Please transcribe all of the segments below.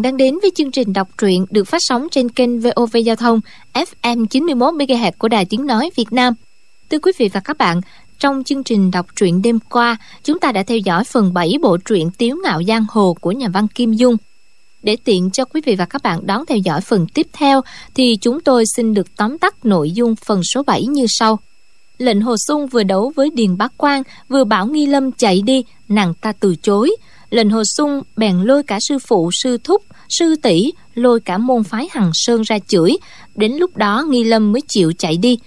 Bạn đang đến với chương trình đọc truyện được phát sóng trên kênh VOV Giao thông FM 91 MHz của Đài Tiếng nói Việt Nam. Thưa quý vị và các bạn, trong chương trình đọc truyện đêm qua, chúng ta đã theo dõi phần 7 bộ truyện Tiếu ngạo giang hồ của nhà văn Kim Dung. Để tiện cho quý vị và các bạn đón theo dõi phần tiếp theo thì chúng tôi xin được tóm tắt nội dung phần số 7 như sau. Lệnh Hồ Xuân vừa đấu với Điền Bá Quang, vừa bảo Nghi Lâm chạy đi, nàng ta từ chối. Lệnh Hồ Sung bèn lôi cả sư phụ, sư thúc, sư tỷ, lôi cả môn phái Hằng Sơn ra chửi. Đến lúc đó Nghi Lâm mới chịu chạy đi.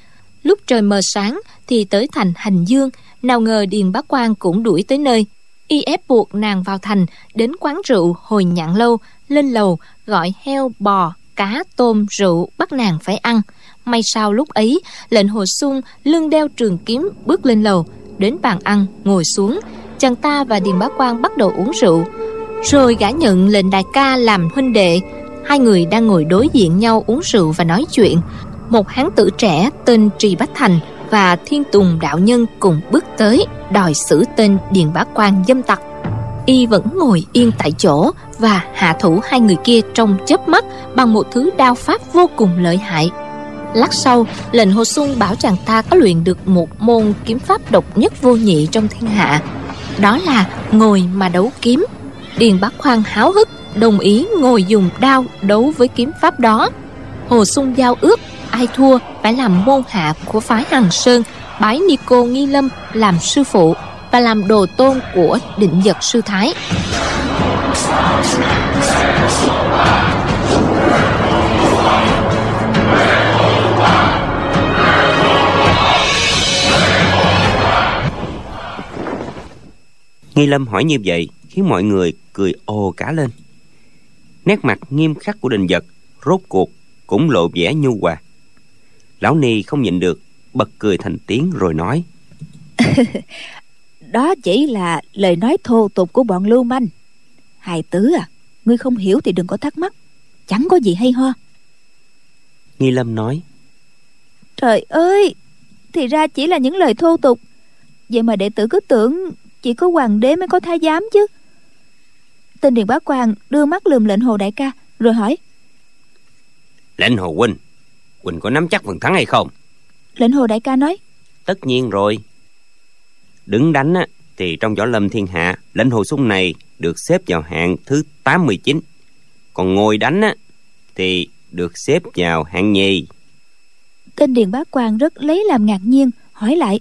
Lúc trời mờ sáng thì tới thành Hành Dương, nào ngờ Điền Bá quan cũng đuổi tới nơi. Y ép buộc nàng vào thành, đến quán rượu hồi nhạn lâu, lên lầu, gọi heo, bò, cá, tôm, rượu bắt nàng phải ăn. May sao lúc ấy, lệnh hồ sung lưng đeo trường kiếm bước lên lầu, đến bàn ăn, ngồi xuống. Chàng ta và Điền Bá Quang bắt đầu uống rượu. Rồi gã nhận lệnh đại ca làm huynh đệ. Hai người đang ngồi đối diện nhau uống rượu và nói chuyện. Một hán tử trẻ tên Trì Bách Thành và Thiên Tùng Đạo Nhân cùng bước tới đòi xử tên Điền Bá Quang dâm tặc. Y vẫn ngồi yên tại chỗ và hạ thủ hai người kia trong chớp mắt bằng một thứ đao pháp vô cùng lợi hại. Lát sau, lệnh Hồ Xuân bảo chàng ta có luyện được một môn kiếm pháp độc nhất vô nhị trong thiên hạ. Đó là ngồi mà đấu kiếm. Điền Bác Khoan háo hức, đồng ý ngồi dùng đao đấu với kiếm pháp đó. Hồ Xuân giao ước, ai thua phải làm môn hạ của phái Hằng Sơn, bái Nico Nghi Lâm làm sư phụ và làm đồ tôn của định giật sư thái. Nghi Lâm hỏi như vậy khiến mọi người cười ồ cả lên. Nét mặt nghiêm khắc của đình vật rốt cuộc cũng lộ vẻ nhu hòa. Lão Ni không nhịn được, bật cười thành tiếng rồi nói. Đó chỉ là lời nói thô tục của bọn lưu manh. Hài tứ à, ngươi không hiểu thì đừng có thắc mắc. Chẳng có gì hay ho. Nghi Lâm nói. Trời ơi, thì ra chỉ là những lời thô tục. Vậy mà đệ tử cứ tưởng chỉ có hoàng đế mới có thái giám chứ. Tên điền bá quan đưa mắt lườm lệnh hồ đại ca rồi hỏi. Lệnh hồ huynh huynh có nắm chắc phần thắng hay không? Lệnh hồ đại ca nói. Tất nhiên rồi. Đứng đánh á, thì trong võ lâm thiên hạ lệnh hồ sung này được xếp vào hạng thứ 89 còn ngồi đánh á, thì được xếp vào hạng nhì. Tên điền bá quan rất lấy làm ngạc nhiên hỏi lại.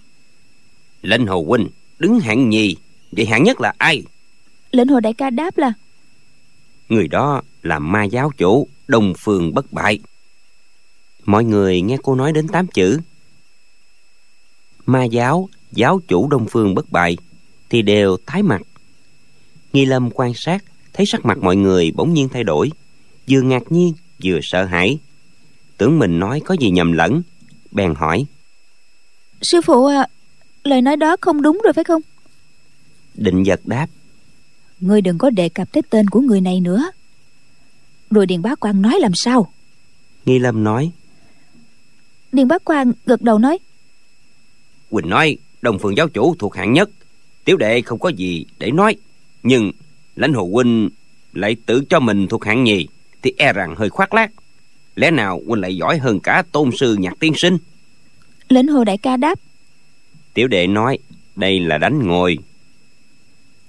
Lệnh hồ huynh đứng hạng nhì vậy hạng nhất là ai? Lệnh hồ đại ca đáp là? Người đó là ma giáo chủ đông phương bất bại. Mọi người nghe cô nói đến tám chữ. Ma giáo giáo chủ đông phương bất bại thì đều tái mặt. Nghi lâm quan sát thấy sắc mặt mọi người bỗng nhiên thay đổi vừa ngạc nhiên vừa sợ hãi. Tưởng mình nói có gì nhầm lẫn bèn hỏi. Sư phụ à lời nói đó không đúng rồi phải không? Định giật đáp. Ngươi đừng có đề cập tới tên của người này nữa. Rồi điền bá quan nói làm sao? Nghi lâm nói. Điền bá quan gật đầu nói. Quỳnh nói đồng phương giáo chủ thuộc hạng nhất. Tiểu đệ không có gì để nói. Nhưng lãnh hồ huynh lại tự cho mình thuộc hạng nhì thì e rằng hơi khoác lác. Lẽ nào huynh lại giỏi hơn cả tôn sư nhạc tiên sinh? Lãnh hồ đại ca đáp tiểu đệ nói đây là đánh ngồi.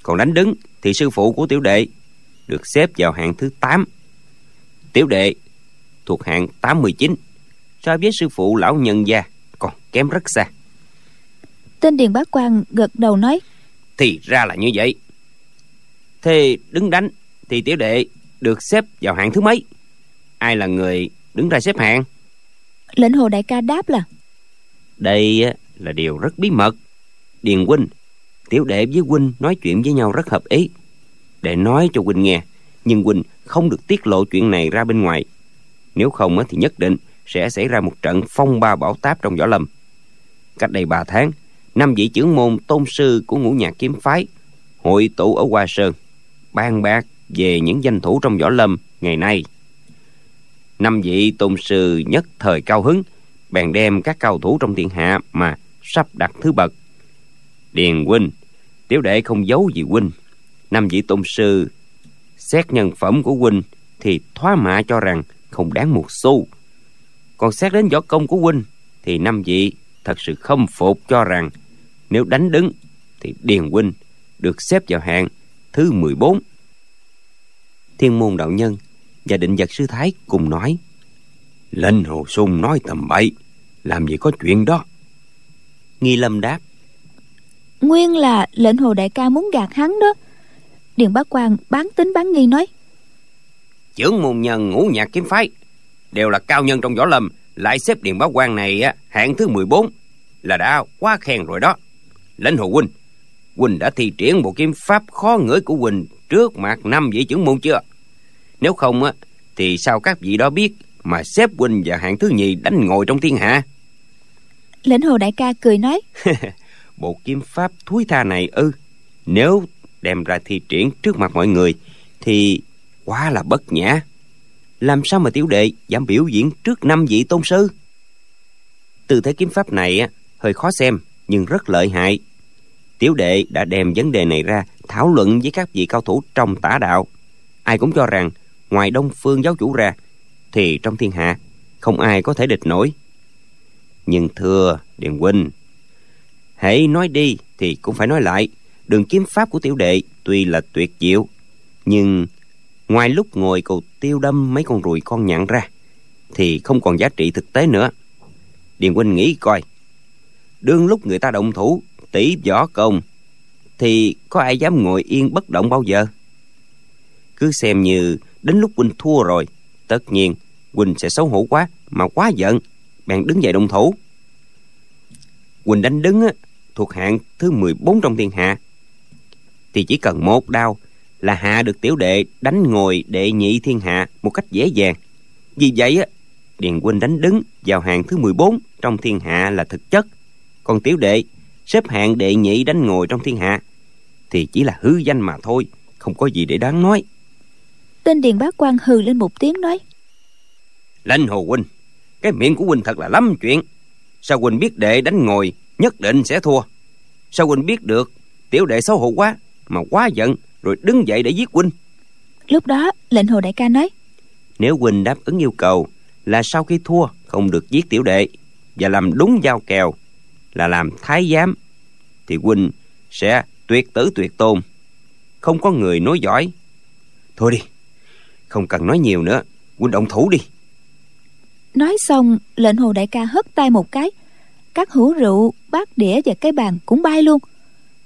Còn đánh đứng thì sư phụ của tiểu đệ được xếp vào hạng thứ 8 tiểu đệ thuộc hạng 89 so với sư phụ lão nhân gia còn kém rất xa. Tên điền bá quan gật đầu nói thì ra là như vậy. Thế đứng đánh thì tiểu đệ được xếp vào hạng thứ mấy? Ai là người đứng ra xếp hạng? Lệnh hồ đại ca đáp là đây là điều rất bí mật. Điền huynh, tiểu đệ với huynh nói chuyện với nhau rất hợp ý. Để nói cho huynh nghe, nhưng huynh không được tiết lộ chuyện này ra bên ngoài. Nếu không thì nhất định sẽ xảy ra một trận phong ba bão táp trong võ lâm. Cách đây ba tháng, năm vị trưởng môn tôn sư của ngũ nhạc kiếm phái hội tụ ở hoa sơn, bàn bạc về những danh thủ trong võ lâm ngày nay. Năm vị tôn sư nhất thời cao hứng, bèn đem các cao thủ trong thiên hạ mà sắp đặt thứ bậc. Điền huynh, tiểu đệ không giấu gì huynh. Năm vị tôn sư xét nhân phẩm của huynh thì thoá mạ cho rằng không đáng một xu. Còn xét đến võ công của huynh thì năm vị thật sự không phục cho rằng nếu đánh đứng thì điền huynh được xếp vào hạng thứ 14 thiên môn đạo nhân và định vật sư thái cùng nói lên hồ sung nói tầm bậy, làm gì có chuyện đó? Nghi lâm đáp. Nguyên là lệnh hồ đại ca muốn gạt hắn đó. Điền bá quan bán tính bán nghi nói. Trưởng môn nhân ngũ nhạc kiếm phái đều là cao nhân trong võ lâm lại xếp điền bá quan này á hạng thứ 14 là đã quá khen rồi đó. Lệnh hồ huynh huynh đã thi triển bộ kiếm pháp khó ngửi của huynh trước mặt năm vị trưởng môn chưa? Nếu không á thì sao các vị đó biết mà xếp huynh vào hạng thứ nhì đánh ngồi trong thiên hạ lệnh hồ đại ca cười nói. Bộ kiếm pháp thúi tha này ư, nếu đem ra thi triển trước mặt mọi người thì quá là bất nhã. Làm sao mà tiểu đệ dám biểu diễn trước năm vị tôn sư? Tư thế kiếm pháp này á, hơi khó xem, nhưng rất lợi hại. Tiểu đệ đã đem vấn đề này ra thảo luận với các vị cao thủ trong tả đạo. Ai cũng cho rằng, ngoài đông phương giáo chủ ra, thì trong thiên hạ, không ai có thể địch nổi nhưng thưa điền huynh, hãy nói đi thì cũng phải nói lại. Đường kiếm pháp của tiểu đệ tuy là tuyệt diệu, nhưng ngoài lúc ngồi cầu tiêu đâm mấy con ruồi con nhặn ra, thì không còn giá trị thực tế nữa. Điền huynh nghĩ coi, đương lúc người ta động thủ, tỷ võ công, thì có ai dám ngồi yên bất động bao giờ? Cứ xem như đến lúc huynh thua rồi, tất nhiên huynh sẽ xấu hổ quá mà quá giận bèn đứng dậy động thủ huynh đánh đứng á, thuộc hạng thứ 14 trong thiên hạ. Thì chỉ cần một đao là hạ được tiểu đệ đánh ngồi đệ nhị thiên hạ một cách dễ dàng. Vì vậy á điền huynh đánh đứng vào hạng thứ 14 trong thiên hạ là thực chất. Còn tiểu đệ xếp hạng đệ nhị đánh ngồi trong thiên hạ thì chỉ là hư danh mà thôi không có gì để đáng nói. Tên điền bá quan hừ lên một tiếng nói lệnh hồ huynh cái miệng của huynh thật là lắm chuyện. Sao huynh biết đệ đánh ngồi nhất định sẽ thua? Sao huynh biết được tiểu đệ xấu hổ quá mà quá giận rồi đứng dậy để giết huynh lúc đó lệnh hồ đại ca nói nếu huynh đáp ứng yêu cầu là sau khi thua không được giết tiểu đệ và làm đúng giao kèo là làm thái giám thì huynh sẽ tuyệt tử tuyệt tôn. Không có người nói giỏi. Thôi đi không cần nói nhiều nữa huynh động thủ đi nói xong lệnh hồ đại ca hất tay một cái. Các hũ rượu bát đĩa và cái bàn cũng bay luôn.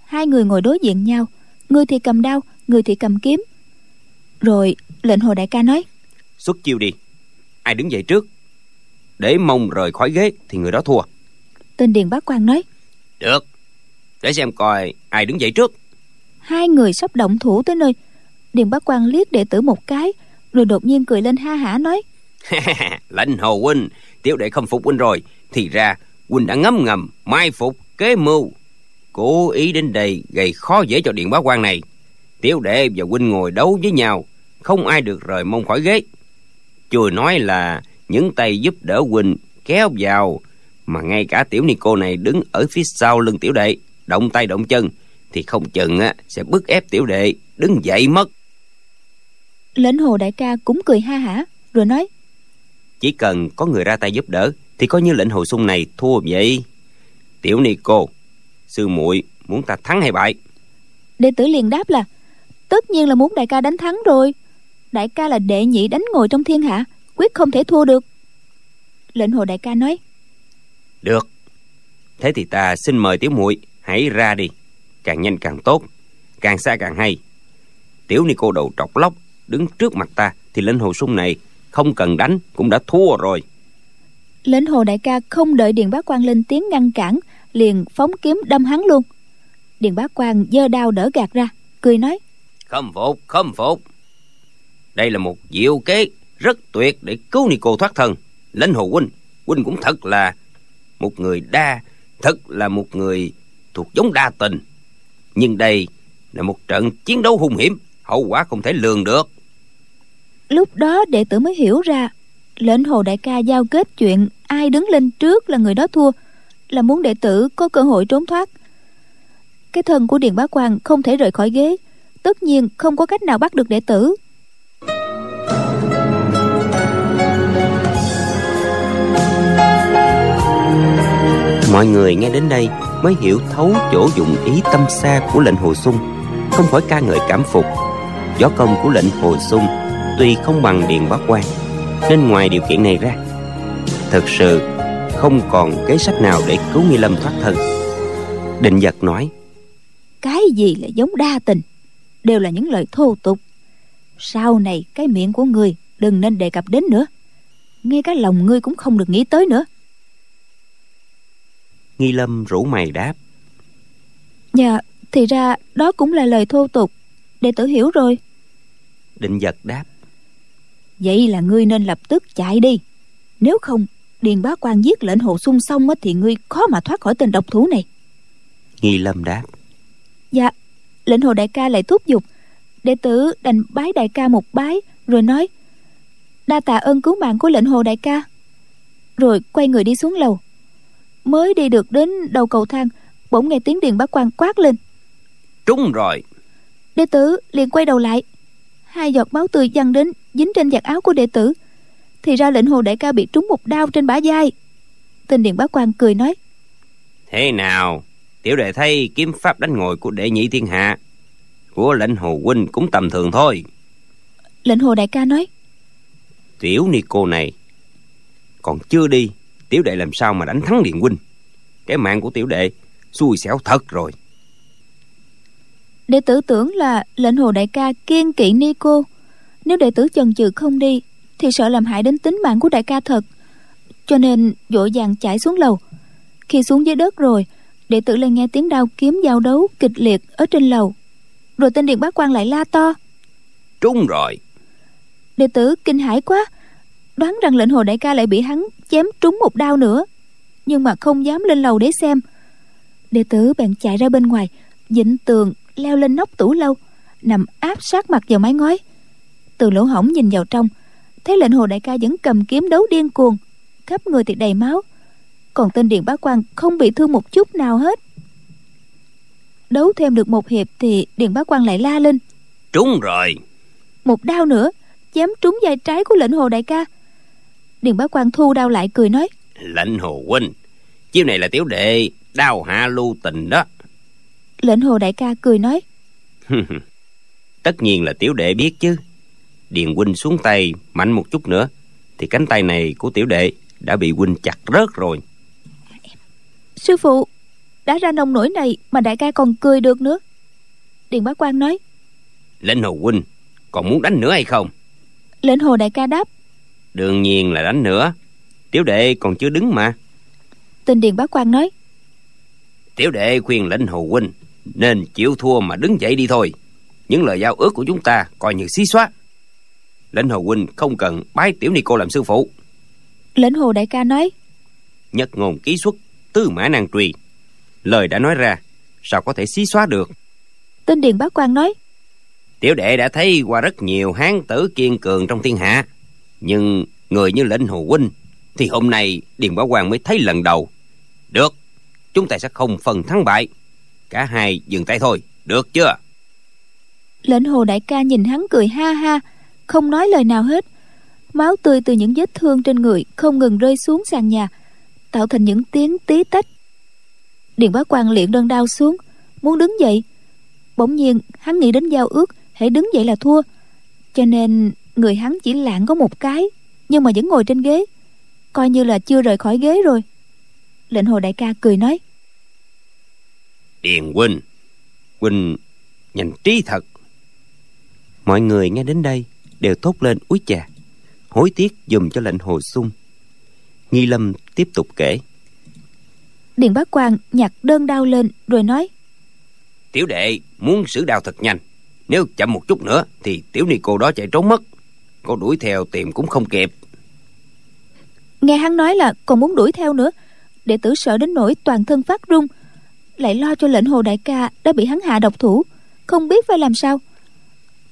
Hai người ngồi đối diện nhau. Người thì cầm đao người thì cầm kiếm. Rồi lệnh hồ đại ca nói. Xuất chiêu đi. Ai đứng dậy trước? Để mông rời khỏi ghế thì người đó thua. Tên điền bá quan nói. Được. Để xem coi ai đứng dậy trước. Hai người sắp động thủ tới nơi. Điền bá quan liếc đệ tử một cái rồi đột nhiên cười lên ha hả nói lệnh hồ huynh, tiểu đệ không phục huynh rồi. Thì ra, huynh đã ngấm ngầm, mai phục, kế mưu. Cố ý đến đây gây khó dễ cho điện bá quan này. Tiểu đệ và huynh ngồi đấu với nhau, không ai được rời mông khỏi ghế. Chưa nói là những tay giúp đỡ huynh kéo vào, mà ngay cả tiểu ni cô này đứng ở phía sau lưng tiểu đệ, động tay động chân, thì không chừng á, sẽ bức ép tiểu đệ đứng dậy mất. Lệnh hồ đại ca cũng cười ha hả, rồi nói chỉ cần có người ra tay giúp đỡ thì coi như lệnh hồ sung này thua vậy. Tiểu ni cô sư muội muốn ta thắng hay bại? Đệ tử liền đáp là tất nhiên là muốn đại ca đánh thắng rồi. Đại ca là đệ nhị đánh ngồi trong thiên hạ quyết không thể thua được. Lệnh hồ đại ca nói được. Thế thì ta xin mời tiểu muội hãy ra đi. Càng nhanh càng tốt càng xa càng hay. Tiểu ni cô đầu trọc lóc đứng trước mặt ta thì lệnh hồ sung này không cần đánh cũng đã thua rồi. Lệnh hồ đại ca không đợi điền bá quan lên tiếng ngăn cản liền phóng kiếm đâm hắn luôn. Điền bá quan giơ đao đỡ gạt ra cười nói. Không phục không phục. Đây là một diệu kế rất tuyệt để cứu ni cô thoát thân. Lệnh hồ huynh huynh cũng thật là một người đa thật là một người thuộc giống đa tình. Nhưng đây là một trận chiến đấu hung hiểm hậu quả không thể lường được lúc đó đệ tử mới hiểu ra, lệnh hồ đại ca giao kết chuyện ai đứng lên trước là người đó thua, là muốn đệ tử có cơ hội trốn thoát. Cái thân của điền bá quan không thể rời khỏi ghế, tất nhiên không có cách nào bắt được đệ tử. Mọi người nghe đến đây mới hiểu thấu chỗ dụng ý tâm xa của lệnh hồ sung. Không khỏi ca ngợi cảm phục. Gió công của lệnh hồ sung tuy không bằng điền bá quan nên ngoài điều kiện này ra thực sự không còn kế sách nào để cứu nghi lâm thoát thân. Định giật nói cái gì là giống đa tình đều là những lời thô tục. Sau này cái miệng của ngươi đừng nên đề cập đến nữa. Ngay cả lòng ngươi cũng không được nghĩ tới nữa. Nghi lâm rủ mày đáp dạ thì ra đó cũng là lời thô tục. Đệ tử hiểu rồi. Định giật đáp vậy là ngươi nên lập tức chạy đi. Nếu không điền bá quan giết lệnh hồ sung xong thì ngươi khó mà thoát khỏi tên độc thủ này. Nghi lâm đáp. Dạ lệnh hồ đại ca lại thúc giục. Đệ tử đành bái đại ca một bái rồi nói đa tạ ơn cứu mạng của lệnh hồ đại ca. Rồi quay người đi xuống lầu. Mới đi được đến đầu cầu thang bỗng nghe tiếng điền bá quan quát lên. Trúng rồi. Đệ tử liền quay đầu lại. Hai giọt máu tươi văng đến dính trên giặt áo của đệ tử thì ra lệnh hồ đại ca bị trúng một đao trên bả vai. Tên điền bá quan cười nói thế nào? Tiểu đệ thấy kiếm pháp đánh ngồi của đệ nhị thiên hạ của lệnh hồ huynh cũng tầm thường thôi. Lệnh hồ đại ca nói tiểu ni cô này còn chưa đi tiểu đệ làm sao mà đánh thắng điện huynh? Cái mạng của tiểu đệ xui xẻo thật rồi. đệ tử tưởng là lệnh hồ đại ca kiên kỵ ni cô nếu đệ tử chần chừ không đi thì sợ làm hại đến tính mạng của đại ca thật. Cho nên vội vàng chạy xuống lầu. Khi xuống dưới đất rồi đệ tử lại nghe tiếng đao kiếm giao đấu kịch liệt ở trên lầu. Rồi tên điện bá quan lại la to. Trúng rồi. Đệ tử kinh hãi quá đoán rằng lệnh hồ đại ca lại bị hắn chém trúng một đao nữa. Nhưng mà không dám lên lầu để xem. Đệ tử bèn chạy ra bên ngoài dịnh tường leo lên nóc tủ lâu nằm áp sát mặt vào mái ngói từ lỗ hổng nhìn vào trong. Thấy lệnh hồ đại ca vẫn cầm kiếm đấu điên cuồng khắp người thì đầy máu. Còn tên điện bá quan không bị thương một chút nào hết. Đấu thêm được một hiệp thì điện bá quan lại la lên. Trúng rồi. Một đao nữa chém trúng vai trái của lệnh hồ đại ca. Điện bá quan thu đao lại cười nói. Lệnh hồ huynh chiêu này là tiểu đệ đao hạ lưu tình đó. Lệnh hồ đại ca cười nói. Tất nhiên là tiểu đệ biết chứ điền huynh xuống tay mạnh một chút nữa. Thì cánh tay này của tiểu đệ đã bị huynh chặt rớt rồi. Sư phụ đã ra nông nổi này mà đại ca còn cười được nữa. Điền bá quan nói lệnh hồ huynh còn muốn đánh nữa hay không? Lệnh hồ đại ca đáp đương nhiên là đánh nữa. Tiểu đệ còn chưa đứng mà. Tên điền bá quan nói tiểu đệ khuyên lệnh hồ huynh nên chịu thua mà đứng dậy đi thôi. Những lời giao ước của chúng ta coi như xí xóa lệnh hồ huynh không cần bái tiểu ni cô làm sư phụ. Lệnh hồ đại ca nói. Nhất ngôn ký xuất tư mã năng trùy. Lời đã nói ra sao có thể xí xóa được? Tên điền bá quan nói. Tiểu đệ đã thấy qua rất nhiều hán tử kiên cường trong thiên hạ. Nhưng người như lệnh hồ huynh thì hôm nay điền bá quan mới thấy lần đầu. Được chúng ta sẽ không phần thắng bại. Cả hai dừng tay thôi được chưa? Lệnh hồ đại ca nhìn hắn cười ha ha không nói lời nào hết. Máu tươi từ những vết thương trên người không ngừng rơi xuống sàn nhà, tạo thành những tiếng tí tách. Điện bá quan liệng đơn đau xuống, muốn đứng dậy. Bỗng nhiên, hắn nghĩ đến giao ước hãy đứng dậy là thua. Cho nên, người hắn chỉ lạng có một cái, nhưng mà vẫn ngồi trên ghế. Coi như là chưa rời khỏi ghế rồi. Lệnh hồ đại ca cười nói. Điền huynh huynh nhìn trí thật. Mọi người nghe đến đây đều thốt lên úi chà hối tiếc dùm cho lệnh hồ sung. Nghi lâm tiếp tục kể. Điền bá quan nhặt đơn đao lên rồi nói tiểu đệ muốn xử đao thật nhanh nếu chậm một chút nữa thì tiểu ni cô đó chạy trốn mất. Cô đuổi theo tìm cũng không kịp. Nghe hắn nói là còn muốn đuổi theo nữa đệ tử sợ đến nỗi toàn thân phát run lại lo cho lệnh hồ đại ca đã bị hắn hạ độc thủ không biết phải làm sao.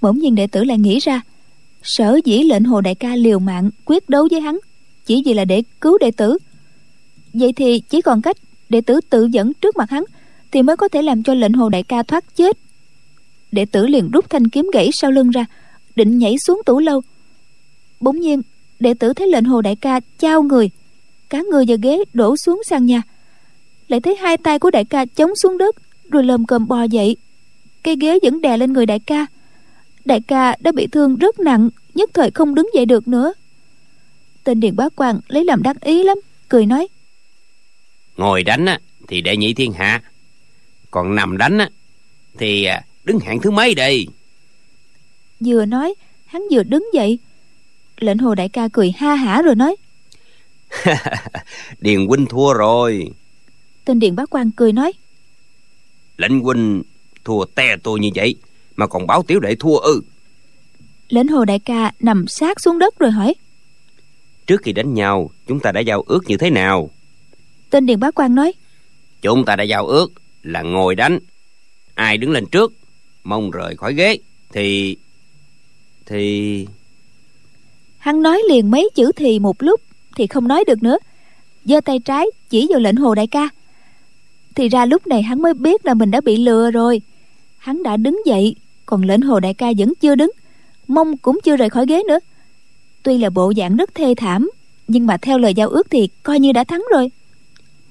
Bỗng nhiên đệ tử lại nghĩ ra sở dĩ lệnh hồ đại ca liều mạng quyết đấu với hắn, chỉ vì là để cứu đệ tử. Vậy thì chỉ còn cách đệ tử tự dẫn trước mặt hắn thì mới có thể làm cho lệnh hồ đại ca thoát chết. Đệ tử liền rút thanh kiếm gãy sau lưng ra, định nhảy xuống tủ lâu. Bỗng nhiên, đệ tử thấy lệnh hồ đại ca trao người, cả người và ghế đổ xuống sàn nhà. Lại thấy hai tay của đại ca chống xuống đất, rồi lồm cồm bò dậy. Cây ghế vẫn đè lên người đại ca đại ca đã bị thương rất nặng nhất thời không đứng dậy được nữa. Tên điền bá quan lấy làm đắc ý lắm cười nói. Ngồi đánh á, thì đệ nhị thiên hạ. Còn nằm đánh á, thì à, đứng hạng thứ mấy đây? Vừa nói hắn vừa đứng dậy. Lệnh hồ đại ca cười ha hả rồi nói. Điền huynh thua rồi. Tên điền bá quan cười nói. Lệnh huynh thua te tôi như vậy mà còn báo tiểu đệ thua ư. Lệnh hồ đại ca nằm sát xuống đất rồi hỏi. Trước khi đánh nhau chúng ta đã giao ước như thế nào? Tên điền bá quan nói. Chúng ta đã giao ước là ngồi đánh. Ai đứng lên trước mong rời khỏi ghế thì thì hắn nói liền mấy chữ thì một lúc thì không nói được nữa. Giơ tay trái chỉ vào lệnh hồ đại ca. Thì ra lúc này hắn mới biết là mình đã bị lừa rồi. Hắn đã đứng dậy còn lệnh hồ đại ca vẫn chưa đứng mông cũng chưa rời khỏi ghế nữa. Tuy là bộ dạng rất thê thảm nhưng mà theo lời giao ước thì coi như đã thắng rồi.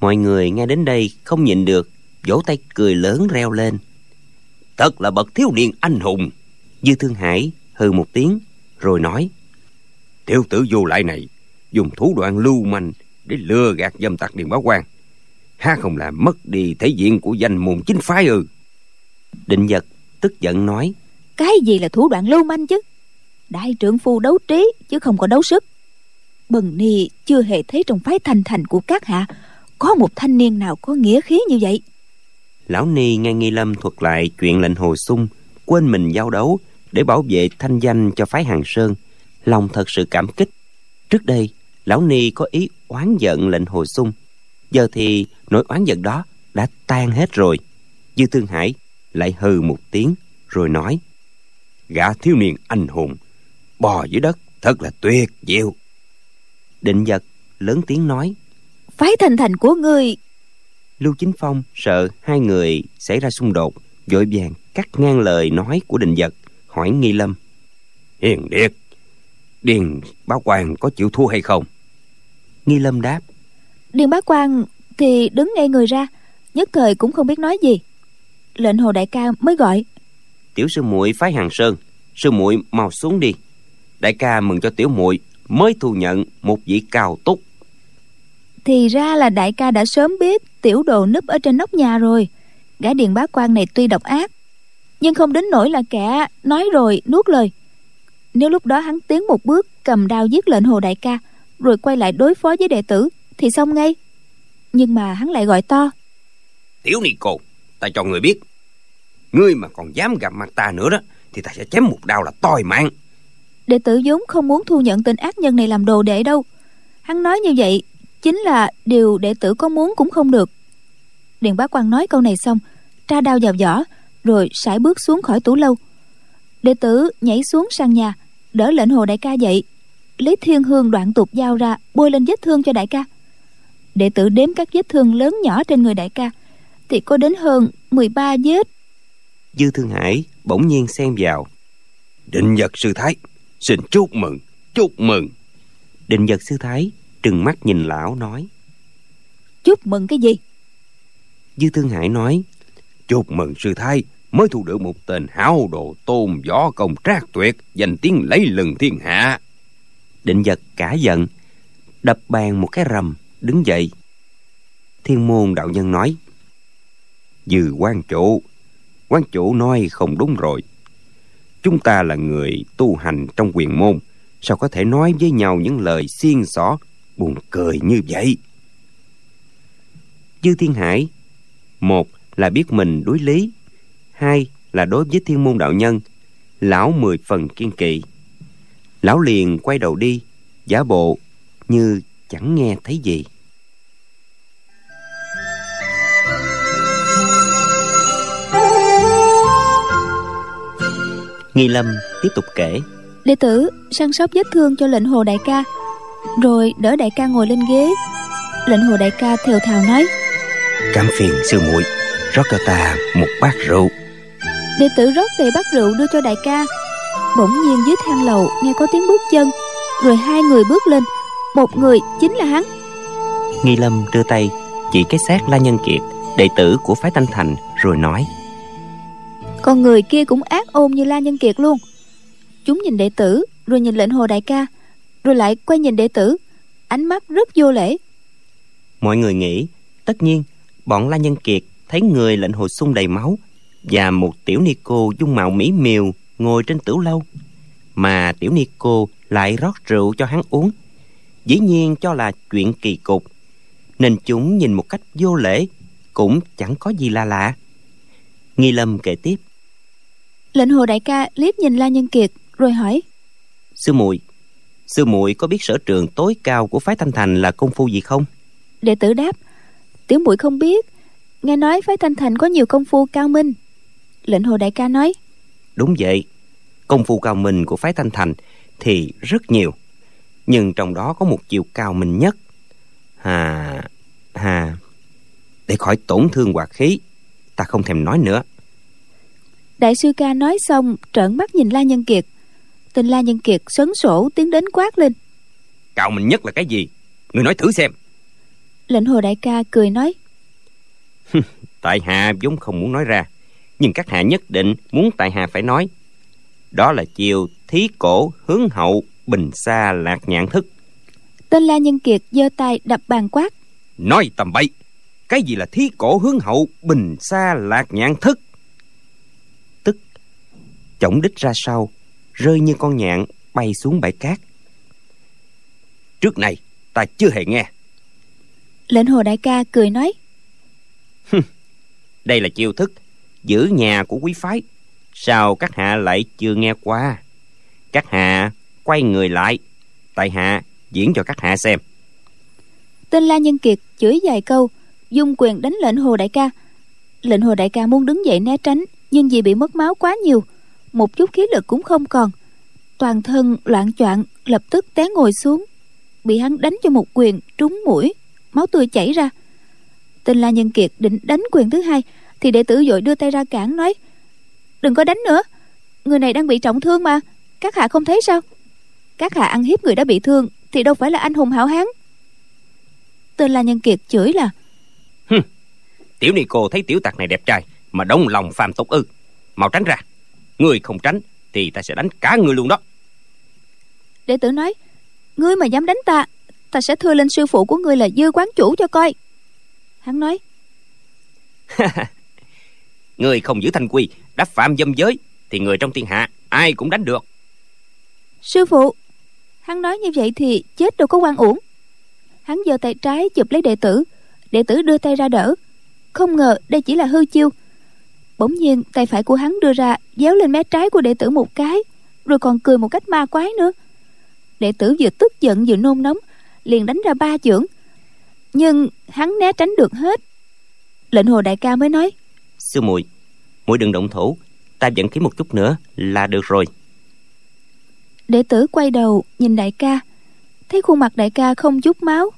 Mọi người nghe đến đây không nhịn được vỗ tay cười lớn reo lên. Thật là bậc thiếu niên anh hùng dư thương hải hừ một tiếng rồi nói. Tiểu tử vô lại này dùng thủ đoạn lưu manh để lừa gạt dâm tặc điền báo quan ha không làm mất đi thể diện của danh môn chính phái ư? Định vật tức giận nói. Cái gì là thủ đoạn lưu manh chứ? Đại trưởng phu đấu trí chứ không có đấu sức. Bần ni chưa hề thấy trong phái thành thành của các hạ có một thanh niên nào có nghĩa khí như vậy. Lão ni nghe nghi lâm thuật lại chuyện lệnh hồ sung quên mình giao đấu để bảo vệ thanh danh cho phái hàng sơn lòng thật sự cảm kích. Trước đây lão ni có ý oán giận lệnh hồ sung. Giờ thì nỗi oán giận đó đã tan hết rồi. Dư thương hải lại hừ một tiếng rồi nói gã thiếu niên anh hùng bò dưới đất thật là tuyệt diệu. Định vật lớn tiếng nói phái thành thành của ngươi. Lưu chính phong sợ hai người xảy ra xung đột vội vàng cắt ngang lời nói của định vật hỏi nghi lâm hiền điệt điền bá quan có chịu thua hay không? Nghi lâm đáp điền bá quan thì đứng ngay người ra nhất thời cũng không biết nói gì lệnh hồ đại ca mới gọi. Tiểu sư muội phái hàng sơn sư muội mau xuống đi. Đại ca mừng cho tiểu muội mới thu nhận một vị cao túc. Thì ra là đại ca đã sớm biết tiểu đồ núp ở trên nóc nhà rồi. Gã điền bá quan này tuy độc ác nhưng không đến nỗi là kẻ nói rồi nuốt lời. Nếu lúc đó hắn tiến một bước cầm đao giết lệnh hồ đại ca rồi quay lại đối phó với đệ tử thì xong ngay. Nhưng mà hắn lại gọi to. Tiểu ni cô ta cho người biết. Ngươi mà còn dám gặp mặt ta nữa đó, thì ta sẽ chém một đao là toi mạng. Đệ tử vốn không muốn thu nhận tên ác nhân này làm đồ đệ đâu. Hắn nói như vậy chính là điều đệ tử có muốn cũng không được. Điền bá quan nói câu này xong, tra đao vào vỏ, rồi sải bước xuống khỏi tủ lâu. Đệ tử nhảy xuống sàn nhà, đỡ lệnh hồ đại ca dậy. Lấy thiên hương đoạn tục dao ra, bôi lên vết thương cho đại ca. Đệ tử đếm các vết thương lớn nhỏ trên người đại ca thì có đến hơn 13 vết. Dư thương hải bỗng nhiên xen vào. Định vật sư thái xin chúc mừng chúc mừng. Định vật sư thái trừng mắt nhìn lão nói. Chúc mừng cái gì? Dư thương hải nói chúc mừng sư thái mới thu được một tên háo đồ tôn võ công trác tuyệt danh tiếng lấy lừng thiên hạ. Định vật cả giận đập bàn một cái rầm đứng dậy. Thiên môn đạo nhân nói dư quan chủ. Quan chủ nói không đúng rồi. Chúng ta là người tu hành trong quyền môn, sao có thể nói với nhau những lời xiên xỏ, buồn cười như vậy? Dư thiên hải, một là biết mình đối lý, hai là đối với thiên môn đạo nhân, lão mười phần kiên kỵ. Lão liền quay đầu đi, giả bộ như chẳng nghe thấy gì. Nghi lâm tiếp tục kể. Đệ tử săn sóc vết thương cho lệnh hồ đại ca rồi đỡ đại ca ngồi lên ghế. Lệnh hồ đại ca thều thào nói cảm phiền sư muội rót cho ta một bát rượu. Đệ tử rót đầy bát rượu đưa cho đại ca. Bỗng nhiên dưới thang lầu nghe có tiếng bước chân rồi hai người bước lên. Một người chính là hắn. Nghi lâm đưa tay chỉ cái xác la nhân kiệt đệ tử của phái thanh thành rồi nói con người kia cũng ác ôn như la nhân kiệt luôn. Chúng nhìn đệ tử, rồi nhìn lệnh hồ đại ca, rồi lại quay nhìn đệ tử. Ánh mắt rất vô lễ. Mọi người nghĩ, tất nhiên, bọn la nhân kiệt thấy người lệnh hồ sung đầy máu và một tiểu ni cô dung mạo mỹ miều ngồi trên tửu lâu, mà tiểu ni cô lại rót rượu cho hắn uống. Dĩ nhiên cho là chuyện kỳ cục, nên chúng nhìn một cách vô lễ cũng chẳng có gì là lạ. Nghi lâm kể tiếp lệnh hồ đại ca liếc nhìn la nhân kiệt rồi hỏi. Sư muội sư muội có biết sở trường tối cao của phái thanh thành là công phu gì không? Đệ tử đáp tiểu muội không biết. Nghe nói phái thanh thành có nhiều công phu cao minh. Lệnh hồ đại ca nói. Đúng vậy. Công phu cao minh của phái thanh thành thì rất nhiều nhưng trong đó có một chiều cao minh nhất. Hà hà để khỏi tổn thương hoạt khí ta không thèm nói nữa đại sư ca nói xong trợn mắt nhìn la nhân kiệt. Tên la nhân kiệt sấn sổ tiến đến quát lên. Cao minh nhất là cái gì? Người nói thử xem. Lệnh hồ đại ca cười nói. Tại hạ vốn không muốn nói ra nhưng các hạ nhất định muốn tại hạ phải nói. Đó là chiều thí cổ hướng hậu bình xa lạc nhạn thức. Tên la nhân kiệt giơ tay đập bàn quát. Nói tầm bậy cái gì là thí cổ hướng hậu bình xa lạc nhạn thức chổng đích ra sau rơi như con nhạn bay xuống bãi cát. Trước này ta chưa hề nghe. Lệnh hồ đại ca cười nói. Đây là chiêu thức giữ nhà của quý phái. Sao các hạ lại chưa nghe qua? Các hạ quay người lại tại hạ diễn cho các hạ xem. Tên la nhân kiệt chửi vài câu dung quyền đánh lệnh hồ đại ca. Lệnh hồ đại ca muốn đứng dậy né tránh nhưng vì bị mất máu quá nhiều một chút khí lực cũng không còn. Toàn thân loạn choạng lập tức té ngồi xuống. Bị hắn đánh cho một quyền trúng mũi máu tươi chảy ra. Tên la nhân kiệt định đánh quyền thứ hai thì đệ tử vội đưa tay ra cản nói đừng có đánh nữa người này đang bị trọng thương mà các hạ không thấy sao? Các hạ ăn hiếp người đã bị thương thì đâu phải là anh hùng hảo hán. Tên la nhân kiệt chửi là Hừ, tiểu ni cô thấy tiểu tặc này đẹp trai mà đông lòng phàm tục ư mau tránh ra người không tránh thì ta sẽ đánh cả người luôn đó. Đệ tử nói ngươi mà dám đánh ta ta sẽ thưa lên sư phụ của ngươi là dư quán chủ cho coi. Hắn nói người không giữ thanh quy đã phạm dâm giới thì người trong thiên hạ ai cũng đánh được. Sư phụ. Hắn nói như vậy thì chết đâu có quan uổng. Hắn giơ tay trái chụp lấy đệ tử. Đệ tử đưa tay ra đỡ. Không ngờ đây chỉ là hư chiêu bỗng nhiên tay phải của hắn đưa ra déo lên mé trái của đệ tử một cái rồi còn cười một cách ma quái nữa. Đệ tử vừa tức giận vừa nôn nóng liền đánh ra ba chưởng. Nhưng hắn né tránh được hết. Lệnh hồ đại ca mới nói sư muội muội đừng động thủ ta vẫn khí một chút nữa là được rồi. Đệ tử quay đầu nhìn đại ca thấy khuôn mặt đại ca không chút máu.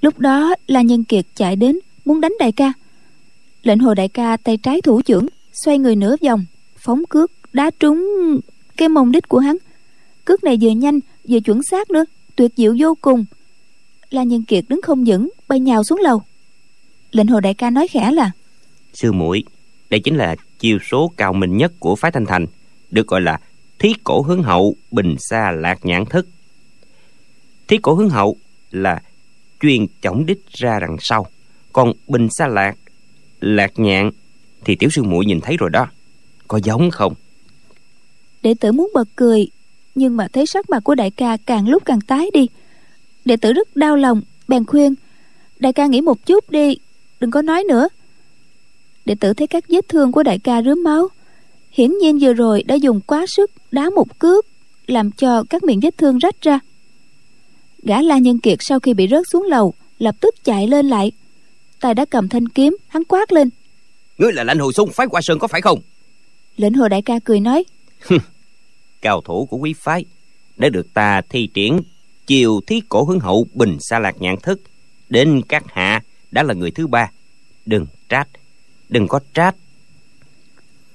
Lúc đó la nhân kiệt chạy đến muốn đánh đại ca lệnh hồ đại ca tay trái thủ trưởng, xoay người nửa vòng, phóng cước đá trúng cái mông đích của hắn. Cước này vừa nhanh, vừa chuẩn xác nữa, tuyệt diệu vô cùng. La nhân kiệt đứng không vững, bay nhào xuống lầu. Lệnh hồ đại ca nói khẽ là, sư muội, đây chính là chiêu số cao minh nhất của phái thanh thành, được gọi là thí cổ hướng hậu bình xa lạc nhãn thức. Thí cổ hướng hậu là chuyên chổng đích ra đằng sau, còn bình xa lạc lạc nhạn, thì tiểu sư muội nhìn thấy rồi đó. Có giống không? Đệ tử muốn bật cười, nhưng mà thấy sắc mặt của đại ca càng lúc càng tái đi. Đệ tử rất đau lòng, bèn khuyên, đại ca nghỉ một chút đi, đừng có nói nữa. Đệ tử thấy các vết thương của đại ca rướm máu, hiển nhiên vừa rồi đã dùng quá sức đá một cước, làm cho các miệng vết thương rách ra. Gã la nhân kiệt sau khi bị rớt xuống lầu, lập tức chạy lên lại tài đã cầm thanh kiếm hắn quát lên. Ngươi là lãnh hồ sung phái qua sơn có phải không? Lệnh hồ đại ca cười nói. Cao thủ của quý phái đã được ta thi triển chiều thí cổ hướng hậu bình xa lạc nhạn thức. Đến các hạ đã là người thứ ba. Đừng trách đừng có trách.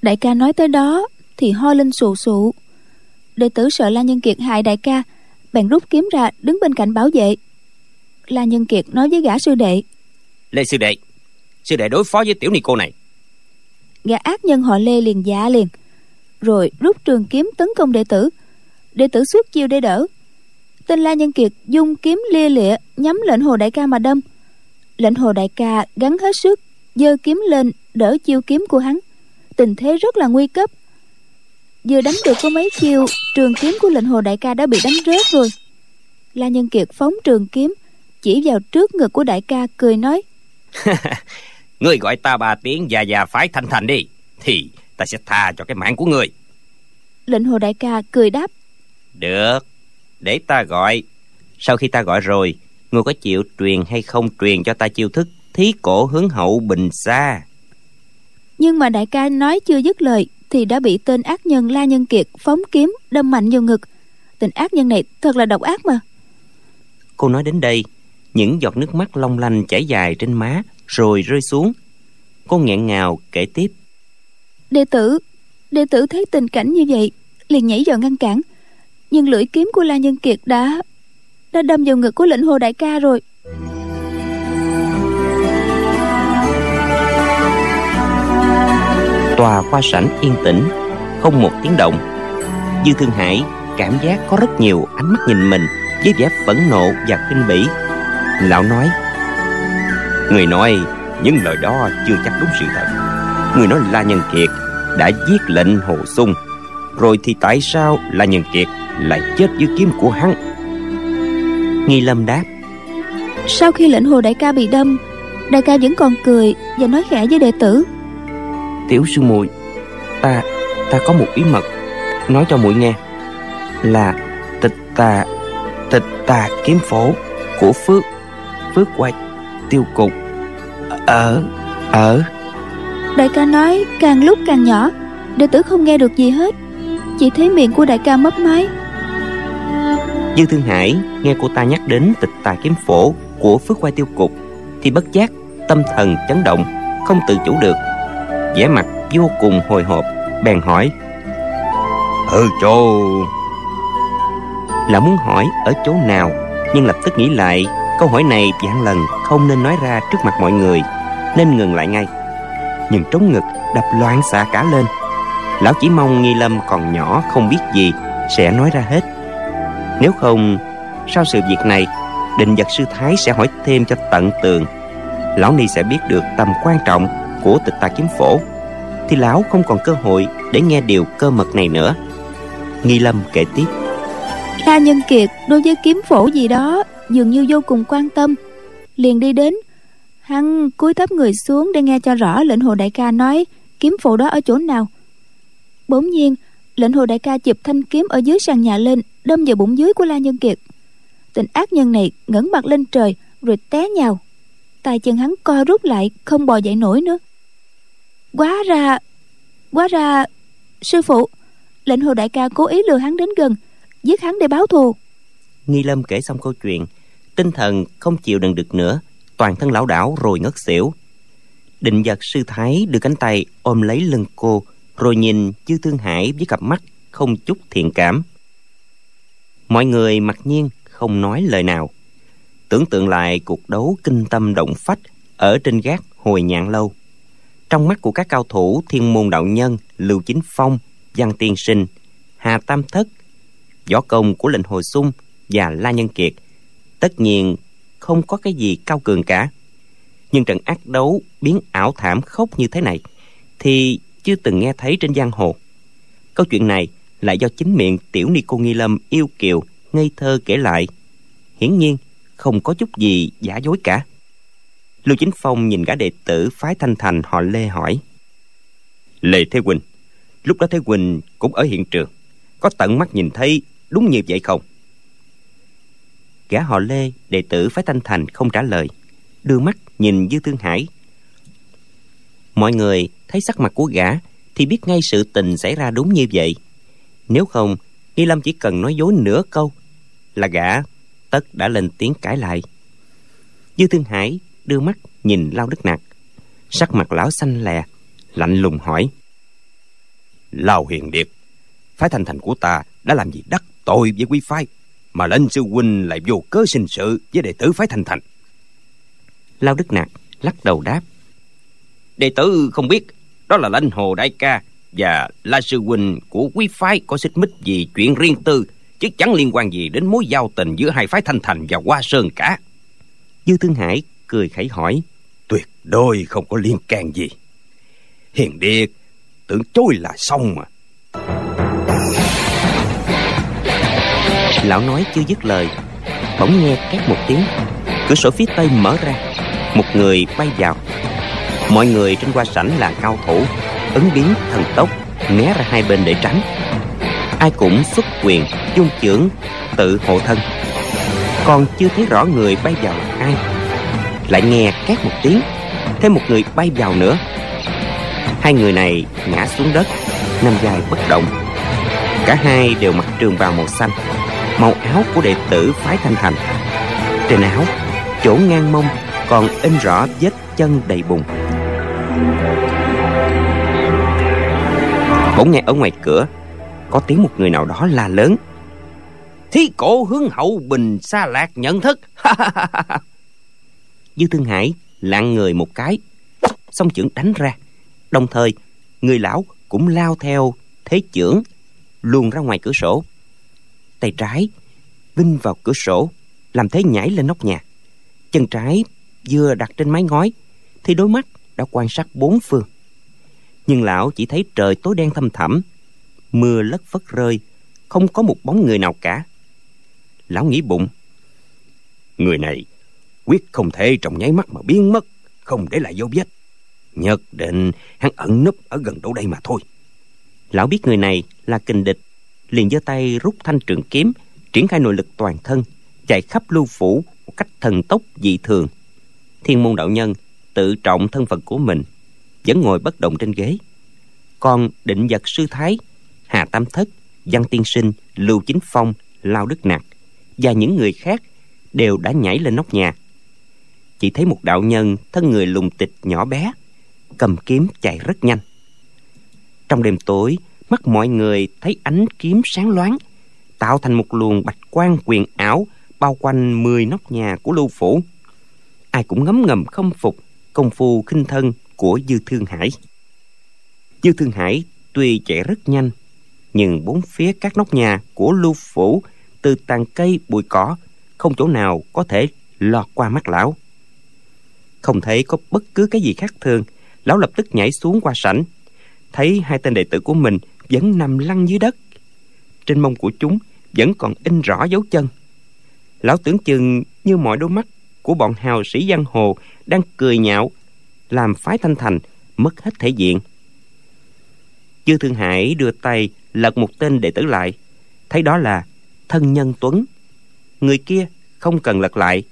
Đại ca nói tới đó thì ho lên sù sụ. Đệ tử sợ la nhân kiệt hại đại ca bèn rút kiếm ra đứng bên cạnh bảo vệ. La nhân kiệt nói với gã sư đệ lê sư đệ sư đệ đối phó với tiểu ni cô này. Gã ác nhân họ lê liền dạ liền. Rồi rút trường kiếm tấn công đệ tử. Đệ tử suốt chiêu để đỡ. Tên la nhân kiệt dung kiếm lia lịa, nhắm lệnh hồ đại ca mà đâm. Lệnh hồ đại ca gắn hết sức, giơ kiếm lên, đỡ chiêu kiếm của hắn. Tình thế rất là nguy cấp. Vừa đánh được có mấy chiêu, trường kiếm của lệnh hồ đại ca đã bị đánh rớt rồi. La nhân kiệt phóng trường kiếm, chỉ vào trước ngực của đại ca, cười nói ngươi gọi ta ba tiếng già già phái thanh thành đi thì ta sẽ tha cho cái mạng của ngươi. Lệnh hồ đại ca cười đáp. Được để ta gọi. Sau khi ta gọi rồi ngươi có chịu truyền hay không truyền cho ta chiêu thức thí cổ hướng hậu bình xa? Nhưng mà đại ca nói chưa dứt lời thì đã bị tên ác nhân la nhân kiệt phóng kiếm đâm mạnh vào ngực. Tên ác nhân này thật là độc ác mà. Cô nói đến đây những giọt nước mắt long lanh chảy dài trên má rồi rơi xuống. Cô nghẹn ngào kể tiếp. Đệ tử đệ tử thấy tình cảnh như vậy liền nhảy vào ngăn cản. Nhưng lưỡi kiếm của la nhân kiệt đã đã đâm vào ngực của lệnh hồ đại ca rồi. Tòa khoa sảnh yên tĩnh không một tiếng động. Dư thương hải cảm giác có rất nhiều ánh mắt nhìn mình với vẻ phẫn nộ và khinh bỉ lão nói người nói những lời đó chưa chắc đúng sự thật. Người nói la nhân kiệt đã giết lệnh hồ sung rồi thì tại sao la nhân kiệt lại chết dưới kiếm của hắn? Nghi lâm đáp sau khi lệnh hồ đại ca bị đâm đại ca vẫn còn cười và nói khẽ với đệ tử. Tiểu sư muội ta ta có một bí mật nói cho muội nghe là tịch tà tịch tà kiếm phổ của phước phước quay tiêu cục. Ở ở. Đại ca nói càng lúc càng nhỏ đệ tử không nghe được gì hết. Chỉ thấy miệng của đại ca mấp máy. Dư thương hải nghe cô ta nhắc đến tịch tà kiếm phổ của phước quay tiêu cục thì bất giác tâm thần chấn động không tự chủ được. Vẻ mặt vô cùng hồi hộp bèn hỏi. Ở chỗ là muốn hỏi ở chỗ nào nhưng lập tức nghĩ lại câu hỏi này vạn lần không nên nói ra trước mặt mọi người, nên ngừng lại ngay. Nhưng trống ngực đập loạn xạ cả lên. Lão chỉ mong nghi lâm còn nhỏ không biết gì sẽ nói ra hết. Nếu không, sau sự việc này, định vật sư thái sẽ hỏi thêm cho tận tường. Lão ni sẽ biết được tầm quan trọng của tịch tà kiếm phổ, thì lão không còn cơ hội để nghe điều cơ mật này nữa. Nghi lâm kể tiếp. La nhân kiệt đối với kiếm phổ gì đó dường như vô cùng quan tâm. Liền đi đến, hắn cúi thấp người xuống để nghe cho rõ lệnh hồ đại ca nói, kiếm phụ đó ở chỗ nào? Bỗng nhiên, lệnh hồ đại ca chụp thanh kiếm ở dưới sàn nhà lên, đâm vào bụng dưới của la nhân kiệt. Tình ác nhân này ngẩng mặt lên trời, rồi té nhào. Tay chân hắn co rút lại, không bò dậy nổi nữa. Quá ra quá ra, sư phụ. Lệnh hồ đại ca cố ý lừa hắn đến gần, giết hắn để báo thù. Nghi lâm kể xong câu chuyện tinh thần không chịu đựng được nữa, toàn thân lão đảo rồi ngất xỉu. Định giật sư thái đưa cánh tay ôm lấy lưng cô, rồi nhìn chư thương hải với cặp mắt không chút thiện cảm. Mọi người mặc nhiên không nói lời nào. Tưởng tượng lại cuộc đấu kinh tâm động phách ở trên gác hồi nhạn lâu. Trong mắt của các cao thủ thiên môn đạo nhân lưu chính phong văn tiên sinh, hà tam thất, võ công của lệnh hồi sung và la nhân kiệt tất nhiên, không có cái gì cao cường cả. Nhưng trận ác đấu biến ảo thảm khốc như thế này thì chưa từng nghe thấy trên giang hồ. Câu chuyện này là do chính miệng tiểu ni cô nghi lâm yêu kiều, ngây thơ kể lại. Hiển nhiên, không có chút gì giả dối cả. Lưu chính phong nhìn gã đệ tử phái thanh thành họ lê hỏi, lê thế quỳnh, lúc đó thế quỳnh cũng ở hiện trường, có tận mắt nhìn thấy đúng như vậy không? Gã họ lê đệ tử phái thanh thành không trả lời. Đưa mắt nhìn dư thương hải. Mọi người thấy sắc mặt của gã thì biết ngay sự tình xảy ra đúng như vậy. Nếu không, nghi lâm chỉ cần nói dối nửa câu là gã tất đã lên tiếng cãi lại. Dư thương hải đưa mắt nhìn lao đức nặc sắc mặt lão xanh lè, lạnh lùng hỏi. Lao hiền điệp, Phái thanh thành của ta đã làm gì đắc tội với quý phái? Mà lệnh sư huynh lại vô cớ sinh sự Với đệ tử phái thanh thành. Lao Đức Nạc lắc đầu đáp. Đệ tử không biết Đó là lãnh hồ đại ca Và la sư huynh của quý phái Có xích mích gì chuyện riêng tư Chứ chẳng liên quan gì đến mối giao tình Giữa hai phái thanh thành và hoa sơn cả. Dư Thương Hải cười khẩy hỏi. Tuyệt đối không có liên can gì. Hiền điệt Tưởng chối là xong mà Lão nói chưa dứt lời. Bỗng nghe két một tiếng. Cửa sổ phía tây mở ra. Một người bay vào. Mọi người trên qua sảnh là cao thủ. Ứng biến thần tốc, Né ra hai bên để tránh. Ai cũng xuất quyền, dung chưởng, Tự hộ thân. Còn chưa thấy rõ người bay vào là ai. Lại nghe két một tiếng, Thêm một người bay vào nữa. Hai người này ngã xuống đất, Nằm dài bất động. Cả hai đều mặc trường bào màu xanh. Màu áo của đệ tử phái thanh thành. Trên áo, Chỗ ngang mông Còn in rõ vết chân đầy bùn. Bỗng nghe ở ngoài cửa, Có tiếng một người nào đó la lớn. Thí cổ hướng hậu bình xa lạc nhận thức. Dư Thương Hải lạng người một cái Xong chưởng đánh ra. Đồng thời, người lão cũng lao theo thế chưởng luồn ra ngoài cửa sổ tay trái, vinh vào cửa sổ, làm thế nhảy lên nóc nhà. Chân trái vừa đặt trên mái ngói, thì đôi mắt đã quan sát bốn phương. Nhưng lão chỉ thấy trời tối đen thâm thẳm, mưa lất phất rơi, không có một bóng người nào cả. Lão nghĩ bụng, người này quyết không thể trong nháy mắt mà biến mất, không để lại dấu vết. Nhất định hắn ẩn núp ở gần đâu đây mà thôi. Lão biết người này là kình địch liền giơ tay rút thanh trường kiếm, triển khai nội lực toàn thân, chạy khắp lưu phủ một cách thần tốc dị thường. Thiên môn đạo nhân tự trọng thân phận của mình, vẫn ngồi bất động trên ghế. Còn định vật sư thái, hà tam thất, văn tiên sinh, lưu chính phong, lao đức nặc và những người khác đều đã nhảy lên nóc nhà. Chỉ thấy một đạo nhân thân người lùng tịch nhỏ bé, cầm kiếm chạy rất nhanh. Trong đêm tối mắt mọi người thấy ánh kiếm sáng loáng, tạo thành một luồng bạch quang quyền ảo, bao quanh mười nóc nhà của lưu phủ. Ai cũng ngấm ngầm không phục công phu khinh thân của dư thương hải. Dư thương hải tuy chạy rất nhanh, nhưng bốn phía các nóc nhà của lưu phủ, từ tàn cây, bụi cỏ, không chỗ nào có thể lọt qua mắt lão. Không thấy có bất cứ cái gì khác thường, lão lập tức nhảy xuống qua sảnh, thấy hai tên đệ tử của mình vẫn nằm lăn dưới đất. Trên mông của chúng vẫn còn in rõ dấu chân. Lão tưởng chừng như mọi đôi mắt của bọn hào sĩ giang hồ đang cười nhạo, làm phái thanh thành mất hết thể diện. Chư thương hải đưa tay lật một tên đệ tử lại, thấy đó là thân nhân tuấn. Người kia không cần lật lại,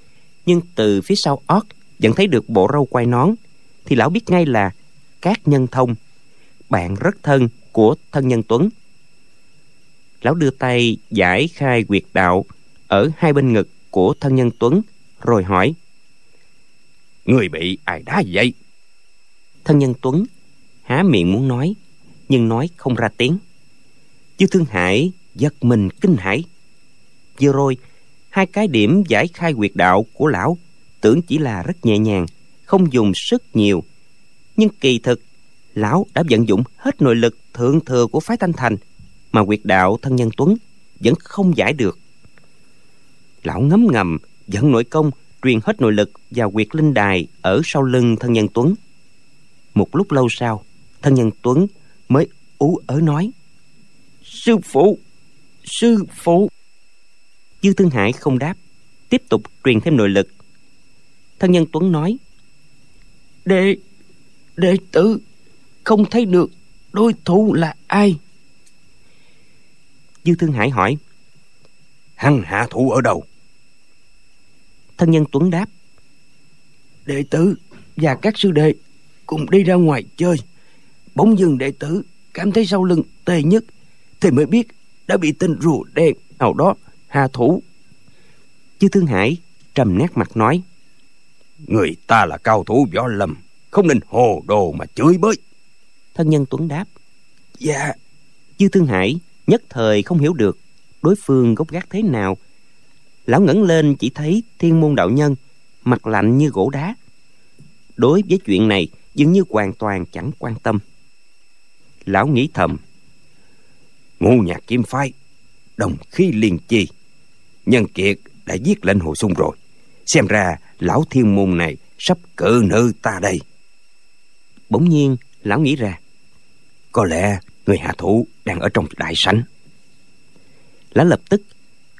nhưng từ phía sau ót vẫn thấy được bộ râu quai nón, thì lão biết ngay là các nhân thông. Bạn rất thân của thân nhân tuấn. Lão đưa tay giải khai quyệt đạo ở hai bên ngực của thân nhân tuấn, rồi hỏi, người bị ai đá vậy? Thân nhân tuấn há miệng muốn nói, nhưng nói không ra tiếng. Dư thương hải giật mình kinh hãi. Vừa rồi, hai cái điểm giải khai quyệt đạo của lão tưởng chỉ là rất nhẹ nhàng, không dùng sức nhiều, nhưng kỳ thực lão đã vận dụng hết nội lực thượng thừa của phái thanh thành, mà quyệt đạo thân nhân tuấn vẫn không giải được. Lão ngấm ngầm dẫn nội công, truyền hết nội lực vào quyệt linh đài ở sau lưng thân nhân tuấn. Một lúc lâu sau, thân nhân tuấn mới ú ớ nói, sư phụ sư phụ. Dư thương hải không đáp, tiếp tục truyền thêm nội lực. Thân nhân tuấn nói, đệ đệ tử không thấy được đối thủ là ai. Dư thương hải hỏi hắn hạ thủ ở đâu? Thân nhân tuấn đáp đệ tử và các sư đệ cùng đi ra ngoài chơi. Bỗng dưng đệ tử cảm thấy sau lưng tê nhất thì mới biết đã bị tên rùa đen nào đó hạ thủ. Dư thương hải trầm nét mặt nói người ta là cao thủ võ lâm không nên hồ đồ mà chửi bới thân nhân tuấn đáp dạ dư thương hải, nhất thời không hiểu được đối phương gốc gác thế nào. Lão ngẩng lên chỉ thấy thiên môn đạo nhân, mặt lạnh như gỗ đá. Đối với chuyện này, dường như hoàn toàn chẳng quan tâm. Lão nghĩ thầm ngũ nhạc kim phái, đồng khi liên chi, nhân kiệt đã giết lệnh hồ sung rồi. Xem ra lão thiên môn này sắp cự nữ ta đây. Bỗng nhiên, lão nghĩ ra có lẽ người hạ thủ đang ở trong đại sảnh. Lão lập tức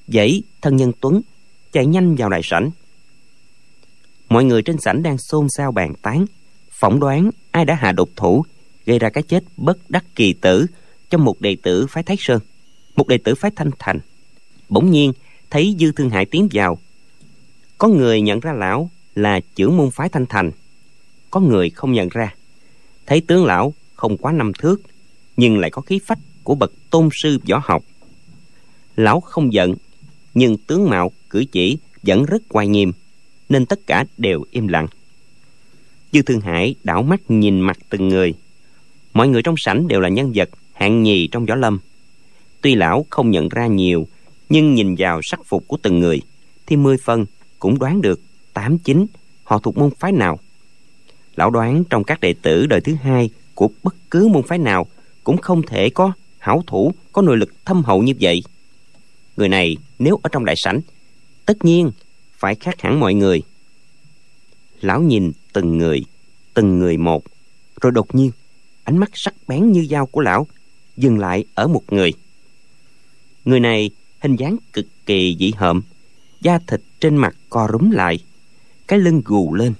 dãy thân nhân tuấn chạy nhanh vào đại sảnh. Mọi người trên sảnh đang xôn xao bàn tán, phỏng đoán ai đã hạ độc thủ, gây ra cái chết bất đắc kỳ tử cho một đệ tử phái thái sơn, một đệ tử phái thanh thành. Bỗng nhiên, thấy dư thương hải tiến vào. Có người nhận ra lão là trưởng môn phái thanh thành. Có người không nhận ra. Thấy tướng lão không quá năm thước, nhưng lại có khí phách của bậc tôn sư võ học. Lão không giận, nhưng tướng mạo, cử chỉ vẫn rất oai nghiêm nên tất cả đều im lặng. Dư thương hải đảo mắt nhìn mặt từng người. Mọi người trong sảnh đều là nhân vật hạng nhì trong võ lâm. Tuy lão không nhận ra nhiều, nhưng nhìn vào sắc phục của từng người thì mười phân cũng đoán được tám chín họ thuộc môn phái nào. Lão đoán trong các đệ tử đời thứ hai của bất cứ môn phái nào cũng không thể có hảo thủ, có nội lực thâm hậu như vậy. Người này nếu ở trong đại sảnh, tất nhiên phải khác hẳn mọi người. Lão nhìn từng người từng người một, rồi đột nhiên ánh mắt sắc bén như dao của lão dừng lại ở một người. Người này hình dáng cực kỳ dị hợm, da thịt trên mặt co rúm lại, cái lưng gù lên.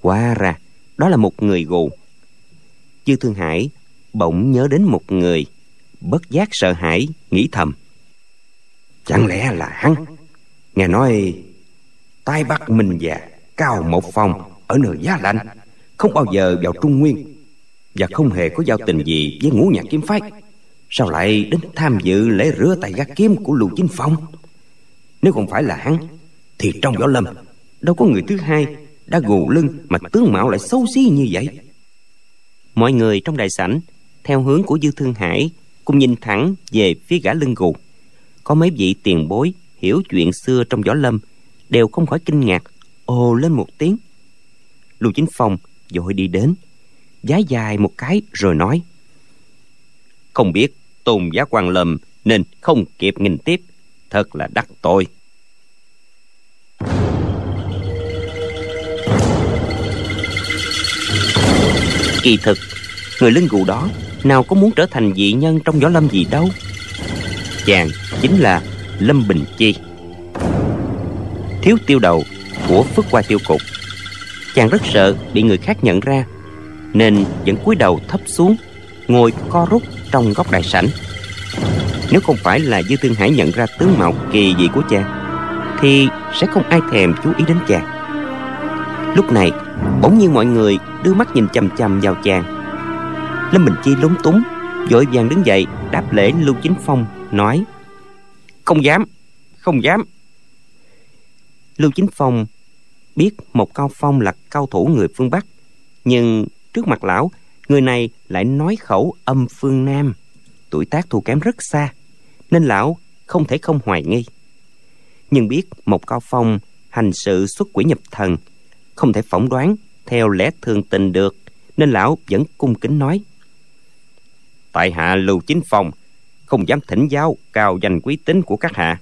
Hóa ra đó là một người gù chư Thương Hải bỗng nhớ đến một người Bất giác sợ hãi, nghĩ thầm. Chẳng lẽ là hắn? Nghe nói Tai Bắc Minh già Cao một phòng Ở nơi giá lạnh, Không bao giờ vào Trung Nguyên Và không hề có giao tình gì với ngũ nhạc kiếm phái. Sao lại đến tham dự lễ rửa tay gác kiếm của Lưu Chính Phong? Nếu không phải là hắn, Thì trong võ lâm, Đâu có người thứ hai đã gù lưng mà tướng mạo lại xấu xí như vậy mọi người trong đại sảnh, theo hướng của dư thương hải, cùng nhìn thẳng về phía gã lưng gù. Có mấy vị tiền bối hiểu chuyện xưa trong võ lâm đều không khỏi kinh ngạc, ồ lên một tiếng. Lưu chính phong vội đi đến giá dài một cái rồi nói, không biết tôn giá quan lầm nên không kịp nghìn tiếp, thật là đắc tội. Kỳ thực. Người linh gù đó nào có muốn trở thành dị nhân trong võ lâm gì đâu. Chàng chính là lâm bình chi. Thiếu tiêu đầu của phước qua tiêu cục. Chàng rất sợ bị người khác nhận ra, nên vẫn cúi đầu thấp xuống, ngồi co rút trong góc đại sảnh. Nếu không phải là dư thương hải nhận ra tướng mạo kỳ dị của chàng, thì sẽ không ai thèm chú ý đến chàng lúc này, bỗng nhiên mọi người đưa mắt nhìn chằm chằm vào chàng. Lâm bình chi lúng túng, vội vàng đứng dậy, đáp lễ lưu chính phong, nói, không dám không dám. Lưu chính phong biết một cao phong là cao thủ người phương bắc, nhưng trước mặt lão, người này lại nói khẩu âm phương nam. Tuổi tác thua kém rất xa, nên lão không thể không hoài nghi. Nhưng biết một cao phong hành sự xuất quỷ nhập thần không thể phỏng đoán theo lẽ thường tình được, nên lão vẫn cung kính nói. Tại hạ lưu chính phong không dám thỉnh giáo cao danh quý tính của các hạ.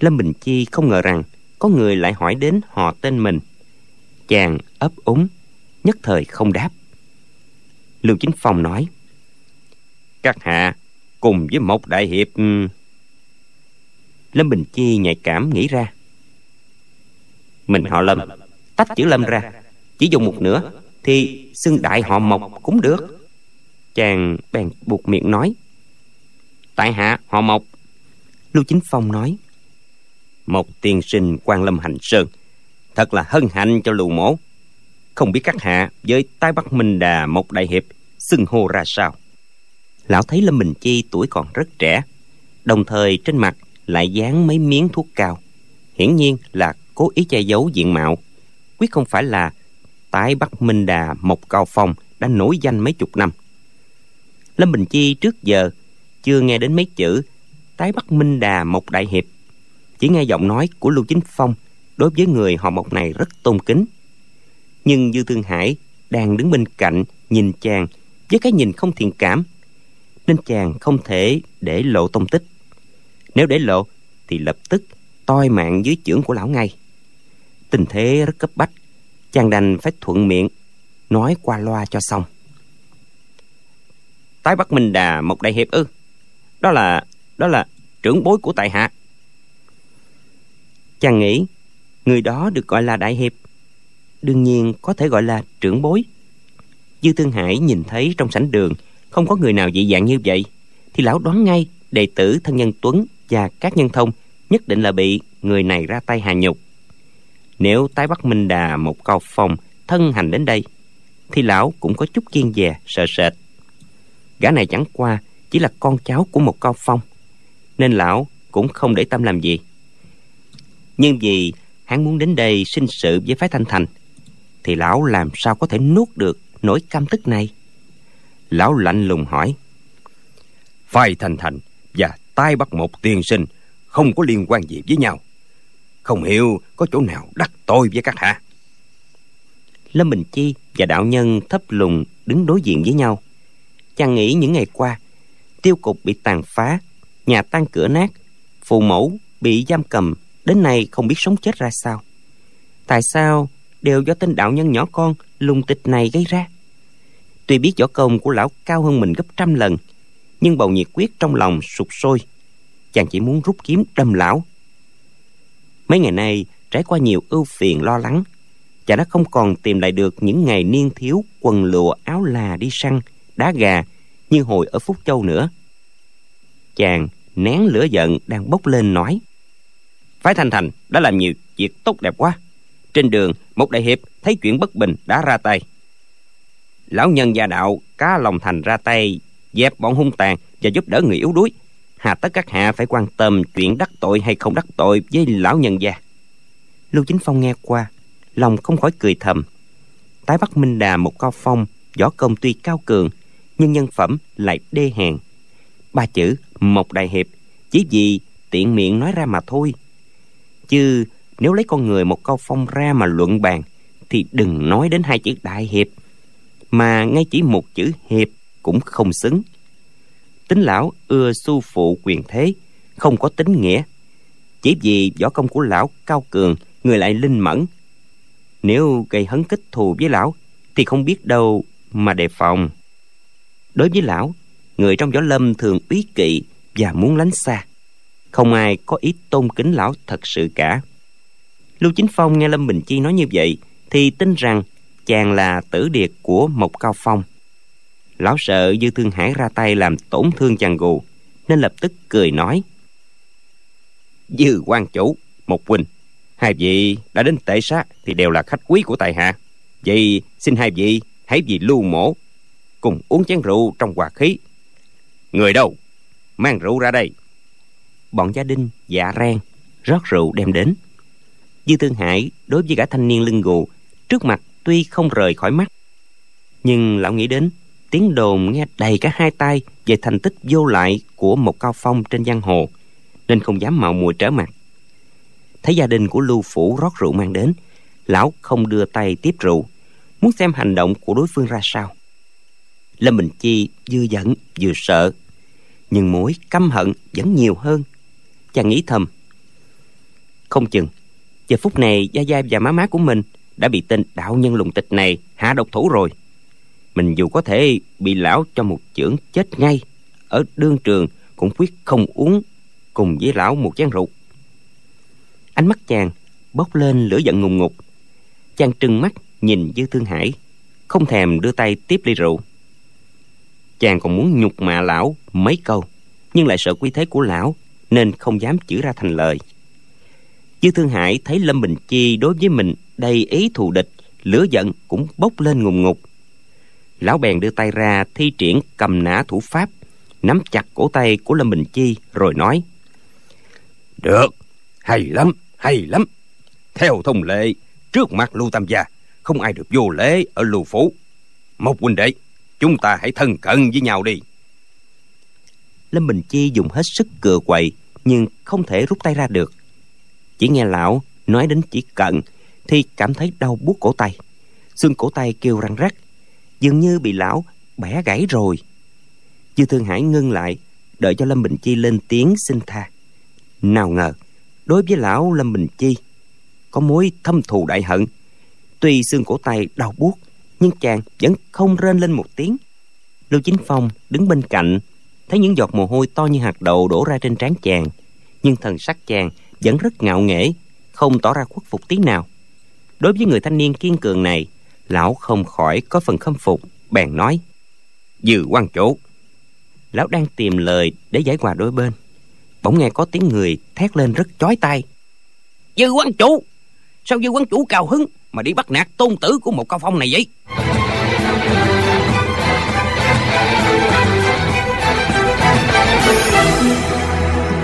Lâm bình chi không ngờ rằng có người lại hỏi đến họ tên mình. Chàng ấp úng, nhất thời không đáp. Lưu chính phong nói, các hạ cùng với một đại hiệp. Lâm bình chi nhạy cảm nghĩ ra mình họ lâm. Tách chữ lâm ra. Chỉ dùng một nửa, thì xưng đại họ mộc cũng được. Chàng bèn buộc miệng nói, tại hạ, họ mộc. Lưu chính phong nói một tiên sinh quan lâm hành sơn, thật là hân hạnh cho lưu mổ không biết các hạ với tái bắc minh đà một đại hiệp xưng hô ra sao? Lão thấy lâm bình chi tuổi còn rất trẻ, đồng thời trên mặt lại dán mấy miếng thuốc cao. Hiển nhiên là cố ý che giấu diện mạo. Quyết không phải là tái bắc minh đà mộc cao phong đã nổi danh mấy chục năm. Lâm bình chi trước giờ chưa nghe đến mấy chữ tái bắc minh đà mộc đại hiệp. Chỉ nghe giọng nói của lưu chính phong đối với người họ mộc này rất tôn kính. Nhưng dư thương hải đang đứng bên cạnh nhìn chàng với cái nhìn không thiện cảm, nên chàng không thể để lộ tông tích. Nếu để lộ thì lập tức toi mạng dưới chưởng của lão ngay tình thế rất cấp bách. Chàng đành phải thuận miệng, nói qua loa cho xong. Tái bắt minh đà một đại hiệp ư? Đó là đó là trưởng bối của tại hạ. Chàng nghĩ, người đó được gọi là đại hiệp, đương nhiên có thể gọi là trưởng bối. Dư thương hải nhìn thấy trong sảnh đường không có người nào dị dạng như vậy, thì lão đoán ngay đệ tử thân nhân tuấn và các nhân thông nhất định là bị người này ra tay hà nhục nếu tái bắt minh đà một cao phong thân hành đến đây, thì lão cũng có chút kiên dè, sợ sệt. Gã này chẳng qua chỉ là con cháu của một cao phong, nên lão cũng không để tâm làm gì. Nhưng vì hắn muốn đến đây sinh sự với phái thanh thành, thì lão làm sao có thể nuốt được nỗi căm tức này? Lão lạnh lùng hỏi. Phái thanh thành và tai bắt một tiên sinh không có liên quan gì với nhau không hiểu có chỗ nào đắc tội với các hạ. Lâm bình chi và đạo nhân thấp lùng đứng đối diện với nhau. Chàng nghĩ những ngày qua, tiêu cục bị tàn phá, nhà tan cửa nát, phụ mẫu bị giam cầm, đến nay không biết sống chết ra sao. Tại sao đều do tên đạo nhân nhỏ con lùng tịch này gây ra? Tuy biết võ công của lão cao hơn mình gấp trăm lần, nhưng bầu nhiệt quyết trong lòng sụt sôi. Chàng chỉ muốn rút kiếm đâm lão mấy ngày nay, trải qua nhiều ưu phiền lo lắng chàng đã không còn tìm lại được những ngày niên thiếu quần lụa áo là đi săn, đá gà như hồi ở phúc châu nữa. Chàng nén lửa giận đang bốc lên nói, phái thanh thành đã làm nhiều việc tốt đẹp quá. Trên đường, một đại hiệp thấy chuyện bất bình đã ra tay. Lão nhân gia đạo cá lòng thành ra tay, dẹp bọn hung tàn và giúp đỡ người yếu đuối hà tất các hạ phải quan tâm chuyện đắc tội hay không đắc tội với lão nhân gia. Lưu chính phong nghe qua, lòng không khỏi cười thầm. Tái bắc minh đà một cao phong, võ công tuy cao cường, nhưng nhân phẩm lại đê hèn. Ba chữ một đại hiệp chỉ vì tiện miệng nói ra mà thôi. Chứ nếu lấy con người một cao phong ra mà luận bàn, thì đừng nói đến hai chữ đại hiệp, mà ngay chỉ một chữ hiệp cũng không xứng tính lão ưa su phụ quyền thế, không có tính nghĩa. Chỉ vì võ công của lão cao cường, người lại linh mẫn. Nếu gây hấn kích thù với lão, thì không biết đâu mà đề phòng. Đối với lão, người trong võ lâm thường úy kỵ và muốn lánh xa. Không ai có ý tôn kính lão thật sự cả. Lưu chính phong nghe lâm bình chi nói như vậy, thì tin rằng chàng là tử điệt của một cao phong lão sợ dư thương hải ra tay làm tổn thương chàng gù, nên lập tức cười nói. Dư quan chủ một huynh hai vị đã đến tệ xá thì đều là khách quý của tài hạ. Vậy xin hai vị hãy vì lưu mổ cùng uống chén rượu trong hòa khí. Người đâu? Mang rượu ra đây. Bọn gia đình dạ rang, rót rượu đem đến. Dư thương hải đối với gã thanh niên lưng gù trước mặt tuy không rời khỏi mắt, nhưng lão nghĩ đến tiếng đồn nghe đầy cả hai tay về thành tích vô lại của một cao phong trên giang hồ, nên không dám mạo muội trở mặt. Thấy gia đình của lưu phủ rót rượu mang đến, lão không đưa tay tiếp rượu, muốn xem hành động của đối phương ra sao. Lâm bình chi vừa giận vừa sợ, nhưng mối căm hận vẫn nhiều hơn. Chàng nghĩ thầm, không chừng, giờ phút này gia gia và má má của mình đã bị tên đạo nhân lùng tịch này hạ độc thủ rồi mình dù có thể bị lão cho một chưởng chết ngay, ở đương trường cũng quyết không uống cùng với lão một chén rượu. Ánh mắt chàng bốc lên lửa giận ngùng ngục. Chàng trừng mắt nhìn dư thương hải, không thèm đưa tay tiếp ly rượu. Chàng còn muốn nhục mạ lão mấy câu, nhưng lại sợ quy thế của lão nên không dám chữ ra thành lời. Dư thương hải thấy lâm bình chi đối với mình đầy ý thù địch, lửa giận cũng bốc lên ngùng ngục lão bèn đưa tay ra thi triển cầm nã thủ pháp nắm chặt cổ tay của lâm bình chi rồi nói được hay lắm hay lắm. Theo thông lệ trước mặt lưu tam gia không ai được vô lễ ở lưu phủ. Một huynh đệ chúng ta hãy thân cận với nhau đi. Lâm bình chi dùng hết sức cựa quậy nhưng không thể rút tay ra được. Chỉ nghe lão nói đến chỉ cận thì cảm thấy đau buốt cổ tay. Xương cổ tay kêu răng rắc dường như bị lão bẻ gãy rồi. Dư thương hải ngưng lại, đợi cho lâm bình chi lên tiếng xin tha. Nào ngờ, đối với lão lâm bình chi, có mối thâm thù đại hận. Tuy xương cổ tay đau buốt, nhưng chàng vẫn không rên lên một tiếng. Lưu chính phong đứng bên cạnh, thấy những giọt mồ hôi to như hạt đậu đổ ra trên trán chàng. Nhưng thần sắc chàng vẫn rất ngạo nghễ, không tỏ ra khuất phục tí nào. Đối với người thanh niên kiên cường này lão không khỏi có phần khâm phục, bèn nói, "Dư quan chủ. Lão đang tìm lời để giải hòa đôi bên. Bỗng nghe có tiếng người thét lên rất chói tai. Dư quan chủ! Sao dư quan chủ cao hứng mà đi bắt nạt tôn tử của một cao phong này vậy?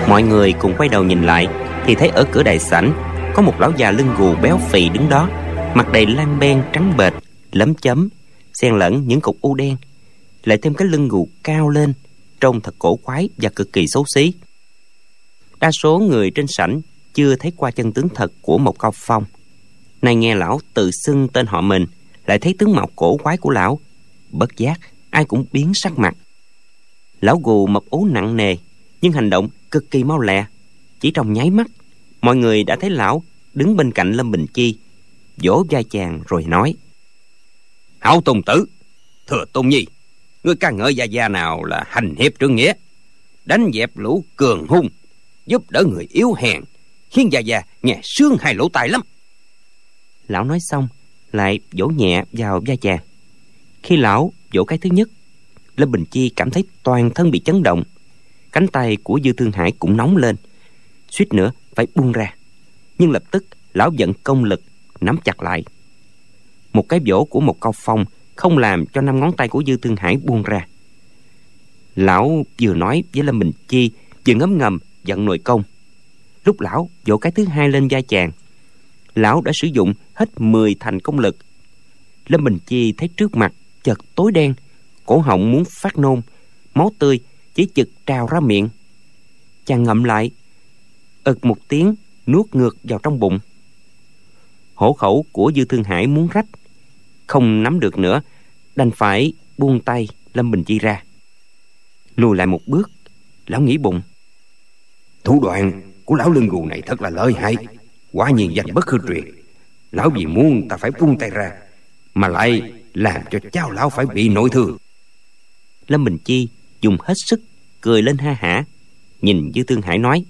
Mọi người cùng quay đầu nhìn lại, thì thấy ở cửa đại sảnh có một lão già lưng gù béo phì đứng đó mặt đầy lan ben trắng bệch, lấm chấm, xen lẫn những cục u đen. Lại thêm cái lưng gù cao lên, trông thật cổ quái và cực kỳ xấu xí. Đa số người trên sảnh chưa thấy qua chân tướng thật của một cao phong. Nay nghe lão tự xưng tên họ mình, lại thấy tướng mạo cổ quái của lão. Bất giác, ai cũng biến sắc mặt. Lão gù mập ú nặng nề, nhưng hành động cực kỳ mau lẹ. Chỉ trong nháy mắt, mọi người đã thấy lão đứng bên cạnh lâm bình chi vỗ vai chàng rồi nói. Hảo tùng tử thừa tôn nhi, ngươi ca ngợi gia gia nào là hành hiệp trương nghĩa, đánh dẹp lũ cường hung, giúp đỡ người yếu hèn, khiến gia gia nghe sướng hai lỗ tai lắm. Lão nói xong, lại vỗ nhẹ vào vai chàng. Khi lão vỗ cái thứ nhất, lâm bình chi cảm thấy toàn thân bị chấn động, cánh tay của dư thương hải cũng nóng lên, suýt nữa phải buông ra. Nhưng lập tức, lão giận công lực nắm chặt lại. Một cái vỗ của một cao phong không làm cho năm ngón tay của dư thương hải buông ra. Lão vừa nói với lâm bình chi, vừa ngấm ngầm giận nội công. Lúc lão vỗ cái thứ hai lên vai chàng, lão đã sử dụng hết 10 thành công lực. Lâm bình chi thấy trước mặt chợt tối đen, cổ họng muốn phát nôn, máu tươi chỉ chực trào ra miệng. Chàng ngậm lại, ực một tiếng nuốt ngược vào trong bụng hổ khẩu của dư thương hải muốn rách. Không nắm được nữa đành phải buông tay lâm bình chi ra. Lùi lại một bước lão nghĩ bụng. Thủ đoạn của lão lưng gù này thật là lợi hại. Quả nhiên danh bất hư truyền. Lão vì muốn ta phải buông tay ra mà lại làm cho cháu lão phải bị nội thương. Lâm bình chi dùng hết sức cười lên ha hả nhìn dư thương hải nói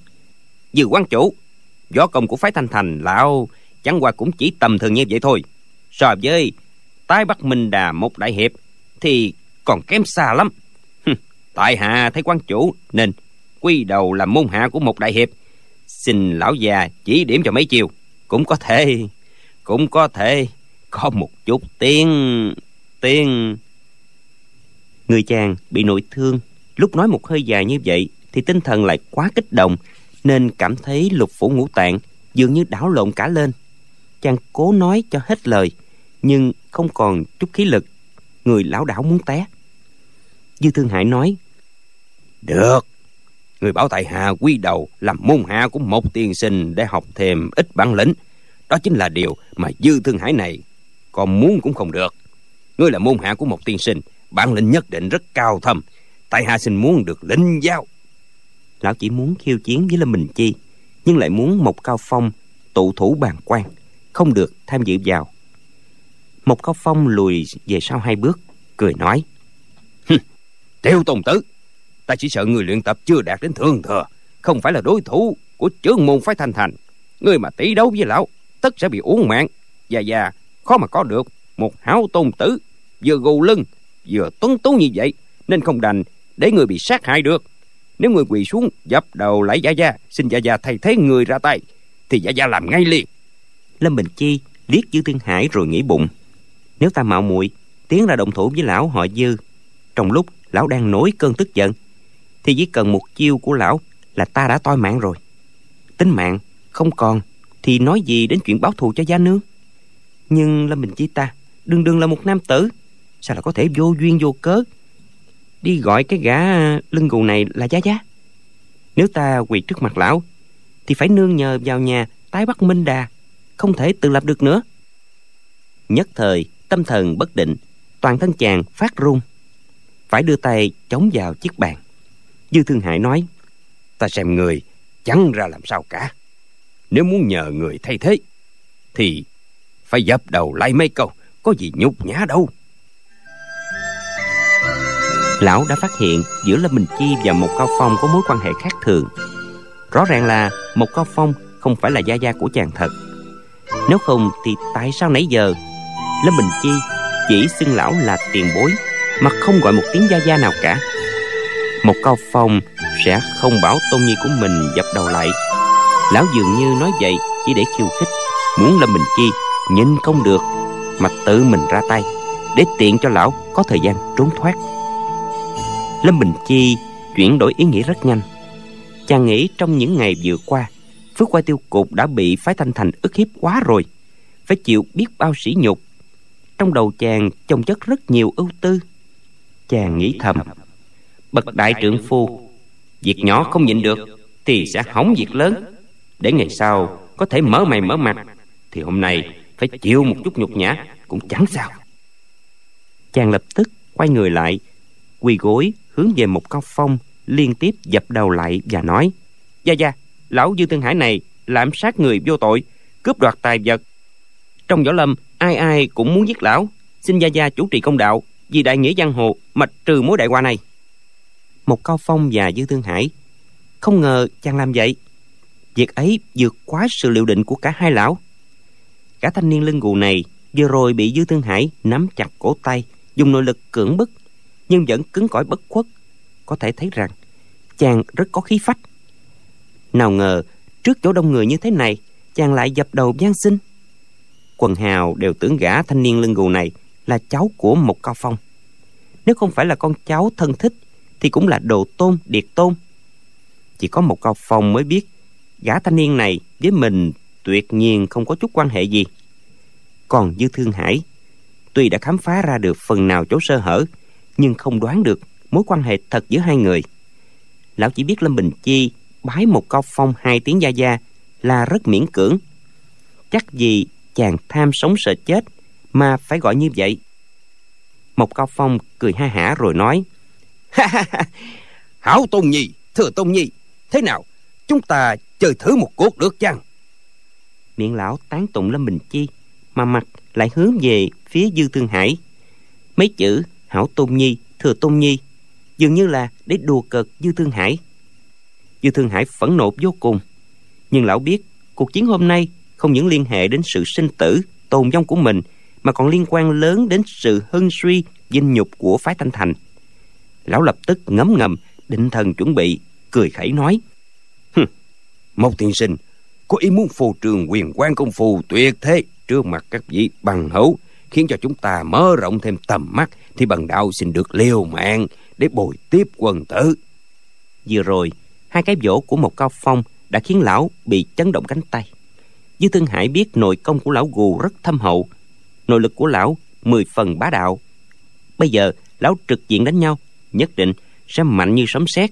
dư quan chủ võ công của phái thanh thành lão chẳng qua cũng chỉ tầm thường như vậy thôi. So với tái bắt minh đà một đại hiệp, thì còn kém xa lắm. Tại hạ thấy quan chủ nên quy đầu làm môn hạ của một đại hiệp. Xin lão già chỉ điểm cho mấy chiều cũng có thể, cũng có thể có một chút tiếng tiếng. Người chàng bị nội thương, lúc nói một hơi dài như vậy thì tinh thần lại quá kích động, nên cảm thấy lục phủ ngũ tạng dường như đảo lộn cả lên chàng cố nói cho hết lời nhưng không còn chút khí lực. Người lão đảo muốn té. Dư thương hải nói được. Người bảo tại hạ quy đầu làm môn hạ của một tiên sinh để học thêm ít bản lĩnh. Đó chính là điều mà dư thương hải này còn muốn cũng không được. Ngươi là môn hạ của một tiên sinh bản lĩnh nhất định rất cao thâm. Tại hạ xin muốn được lĩnh giáo. Lão chỉ muốn khiêu chiến với lâm bình chi nhưng lại muốn một cao phong tụ thủ bàn quan không được tham dự vào. Một cao phong lùi về sau hai bước, cười nói tiêu tôn tử ta chỉ sợ người luyện tập chưa đạt đến thường thừa, không phải là đối thủ của trưởng môn phái thanh thành. Người mà tỷ đấu với lão, tất sẽ bị uống mạng già già, khó mà có được một hảo tôn tử vừa gù lưng, vừa tuấn tú như vậy, nên không đành để người bị sát hại được. Nếu người quỳ xuống, dập đầu lại gia gia, xin gia gia thay thế người ra tay, thì gia gia làm ngay liền lâm bình chi liếc dư thiên hải rồi nghĩ bụng. Nếu ta mạo muội, tiến ra động thủ với lão họ dư. Trong lúc lão đang nổi cơn tức giận, thì chỉ cần một chiêu của lão là ta đã toi mạng rồi. Tính mạng không còn thì nói gì đến chuyện báo thù cho gia nương? Nhưng lâm bình chi ta đương đương là một nam tử, sao lại có thể vô duyên vô cớ? Đi gọi cái gã lưng gù này là giá giá nếu ta quỳ trước mặt lão, thì phải nương nhờ vào nhà tái bắt minh đà không thể tự lập được nữa. Nhất thời, tâm thần bất định, toàn thân chàng phát run. Phải đưa tay chống vào chiếc bàn. Dư thương hải nói, ta xem người, chẳng ra làm sao cả. Nếu muốn nhờ người thay thế, thì phải dập đầu lại mấy câu, có gì nhục nhã đâu. Lão đã phát hiện giữa lâm bình chi và một cao phong có mối quan hệ khác thường. Rõ ràng là một cao phong không phải là gia gia của chàng thật nếu không thì tại sao nãy giờ? Lâm bình chi chỉ xưng lão là tiền bối, mà không gọi một tiếng gia gia nào cả. Một cao phong sẽ không bảo tôn nhi của mình dập đầu lại. Lão dường như nói vậy chỉ để khiêu khích. Muốn lâm bình chi nhìn không được, mà tự mình ra tay, để tiện cho lão có thời gian trốn thoát. Lâm bình chi chuyển đổi ý nghĩ rất nhanh. Chàng nghĩ trong những ngày vừa qua phước qua tiêu cục đã bị phái thanh thành ức hiếp quá rồi. Phải chịu biết bao sỉ nhục. Trong đầu chàng chồng chất rất nhiều ưu tư. Chàng nghĩ thầm, bậc đại trưởng phu, việc nhỏ không nhịn được thì sẽ hỏng việc lớn. Để ngày sau có thể mở mày mở mặt, thì hôm nay phải chịu một chút nhục nhã cũng chẳng sao. Chàng lập tức quay người lại, quỳ gối hướng về một cao phong liên tiếp dập đầu lại và nói, gia gia lão dư thương hải này lạm sát người vô tội, cướp đoạt tài vật. Trong võ lâm, ai ai cũng muốn giết lão. Xin gia gia chủ trì công đạo, vì đại nghĩa giang hồ mạch trừ mối đại qua này. Một cao phong và dư thương hải, không ngờ chàng làm vậy. Việc ấy vượt quá sự liệu định của cả hai lão. Cả thanh niên lưng gù này vừa rồi bị dư thương hải nắm chặt cổ tay, dùng nội lực cưỡng bức, nhưng vẫn cứng cỏi bất khuất. Có thể thấy rằng, chàng rất có khí phách nào ngờ, trước chỗ đông người như thế này, chàng lại dập đầu gian sinh. Quần hào đều tưởng gã thanh niên lưng gù này là cháu của một cao phong. Nếu không phải là con cháu thân thích, thì cũng là đồ tôn, điệt tôn. Chỉ có một cao phong mới biết, gã thanh niên này với mình tuyệt nhiên không có chút quan hệ gì. Còn dư thương hải, tuy đã khám phá ra được phần nào chỗ sơ hở, nhưng không đoán được mối quan hệ thật giữa hai người. Lão chỉ biết lâm bình chi bái một cao phong hai tiếng gia gia là rất miễn cưỡng. Chắc gì chàng tham sống sợ chết mà phải gọi như vậy? Một cao phong cười ha hả rồi nói hảo tôn nhi thừa tôn nhi, thế nào? Chúng ta chơi thử một cuộc được chăng? Miệng lão tán tụng lâm bình chi mà mặt lại hướng về phía dư thương hải. Mấy chữ hảo tôn nhi thừa tôn nhi dường như là để đùa cợt dư thương hải dư thương hải phẫn nộ vô cùng. Nhưng lão biết, cuộc chiến hôm nay không những liên hệ đến sự sinh tử, tồn vong của mình, mà còn liên quan lớn đến sự hưng suy dinh nhục của phái thanh thành. Lão lập tức ngấm ngầm, định thần chuẩn bị, cười khẩy nói một tiên sinh, có ý muốn phù trường quyền quan công phu tuyệt thế, trước mặt các vị bằng hữu, khiến cho chúng ta mở rộng thêm tầm mắt, thì bằng đạo xin được liều mạng để bồi tiếp quần tử. Vừa rồi hai cái vỗ của một cao phong đã khiến lão bị chấn động cánh tay. Dư thương hải biết nội công của lão gù rất thâm hậu, nội lực của lão mười phần bá đạo. Bây giờ, lão trực diện đánh nhau, nhất định sẽ mạnh như sấm sét,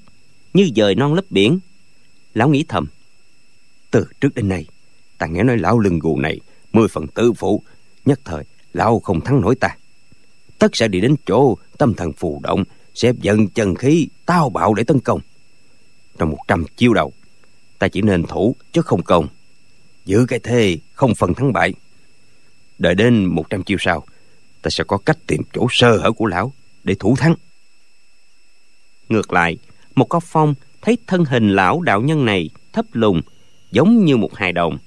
như dời non lấp biển. Lão nghĩ thầm, từ trước đến nay, ta nghe nói lão lưng gù này mười phần tự phụ, nhất thời lão không thắng nổi ta. Tất sẽ đi đến chỗ tâm thần phù động, sẽ dần chân khí tao bạo để tấn công trong một trăm chiêu đầu. Ta chỉ nên thủ, chứ không công. Giữ cái thế không phần thắng bại. Đợi đến một trăm chiêu sau, ta sẽ có cách tìm chỗ sơ hở của lão để thủ thắng. Ngược lại, một cao phong thấy thân hình lão đạo nhân này thấp lùng giống như một hài đồng.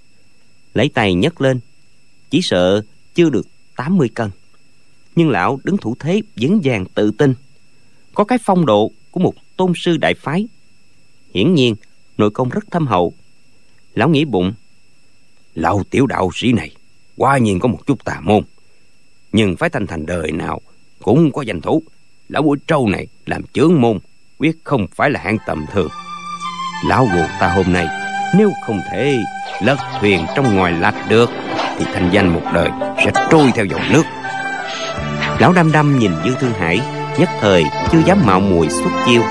Lấy tay nhấc lên, chỉ sợ chưa được 80 cân. Nhưng lão đứng thủ thế vững vàng tự tin. Có cái phong độ của một tôn sư đại phái hiển nhiên, nội công rất thâm hậu. Lão nghĩ bụng, lão tiểu đạo sĩ này, quá nhiên có một chút tà môn. Nhưng phái thanh thành đời nào cũng có danh thủ lão buổi trâu này làm chướng môn, quyết không phải là hạng tầm thường. Lão gù ta hôm nay, nếu không thể lật thuyền trong ngoài lạch được, thì thanh danh một đời sẽ trôi theo dòng nước. Lão đăm đăm nhìn dư thương hải, nhất thời chưa dám mạo muội xuất chiêu.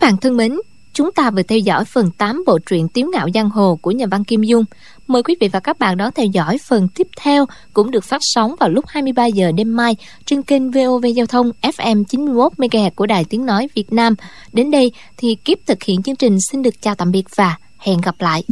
Các bạn thân mến, chúng ta vừa theo dõi phần 8 bộ truyện Tiếu ngạo giang hồ của nhà văn Kim Dung. Mời quý vị và các bạn đón theo dõi phần tiếp theo cũng được phát sóng vào lúc 23 giờ đêm mai trên kênh VOV Giao thông FM 91 MHz của Đài Tiếng nói Việt Nam. Đến đây thì kiếp thực hiện chương trình xin được chào tạm biệt và hẹn gặp lại.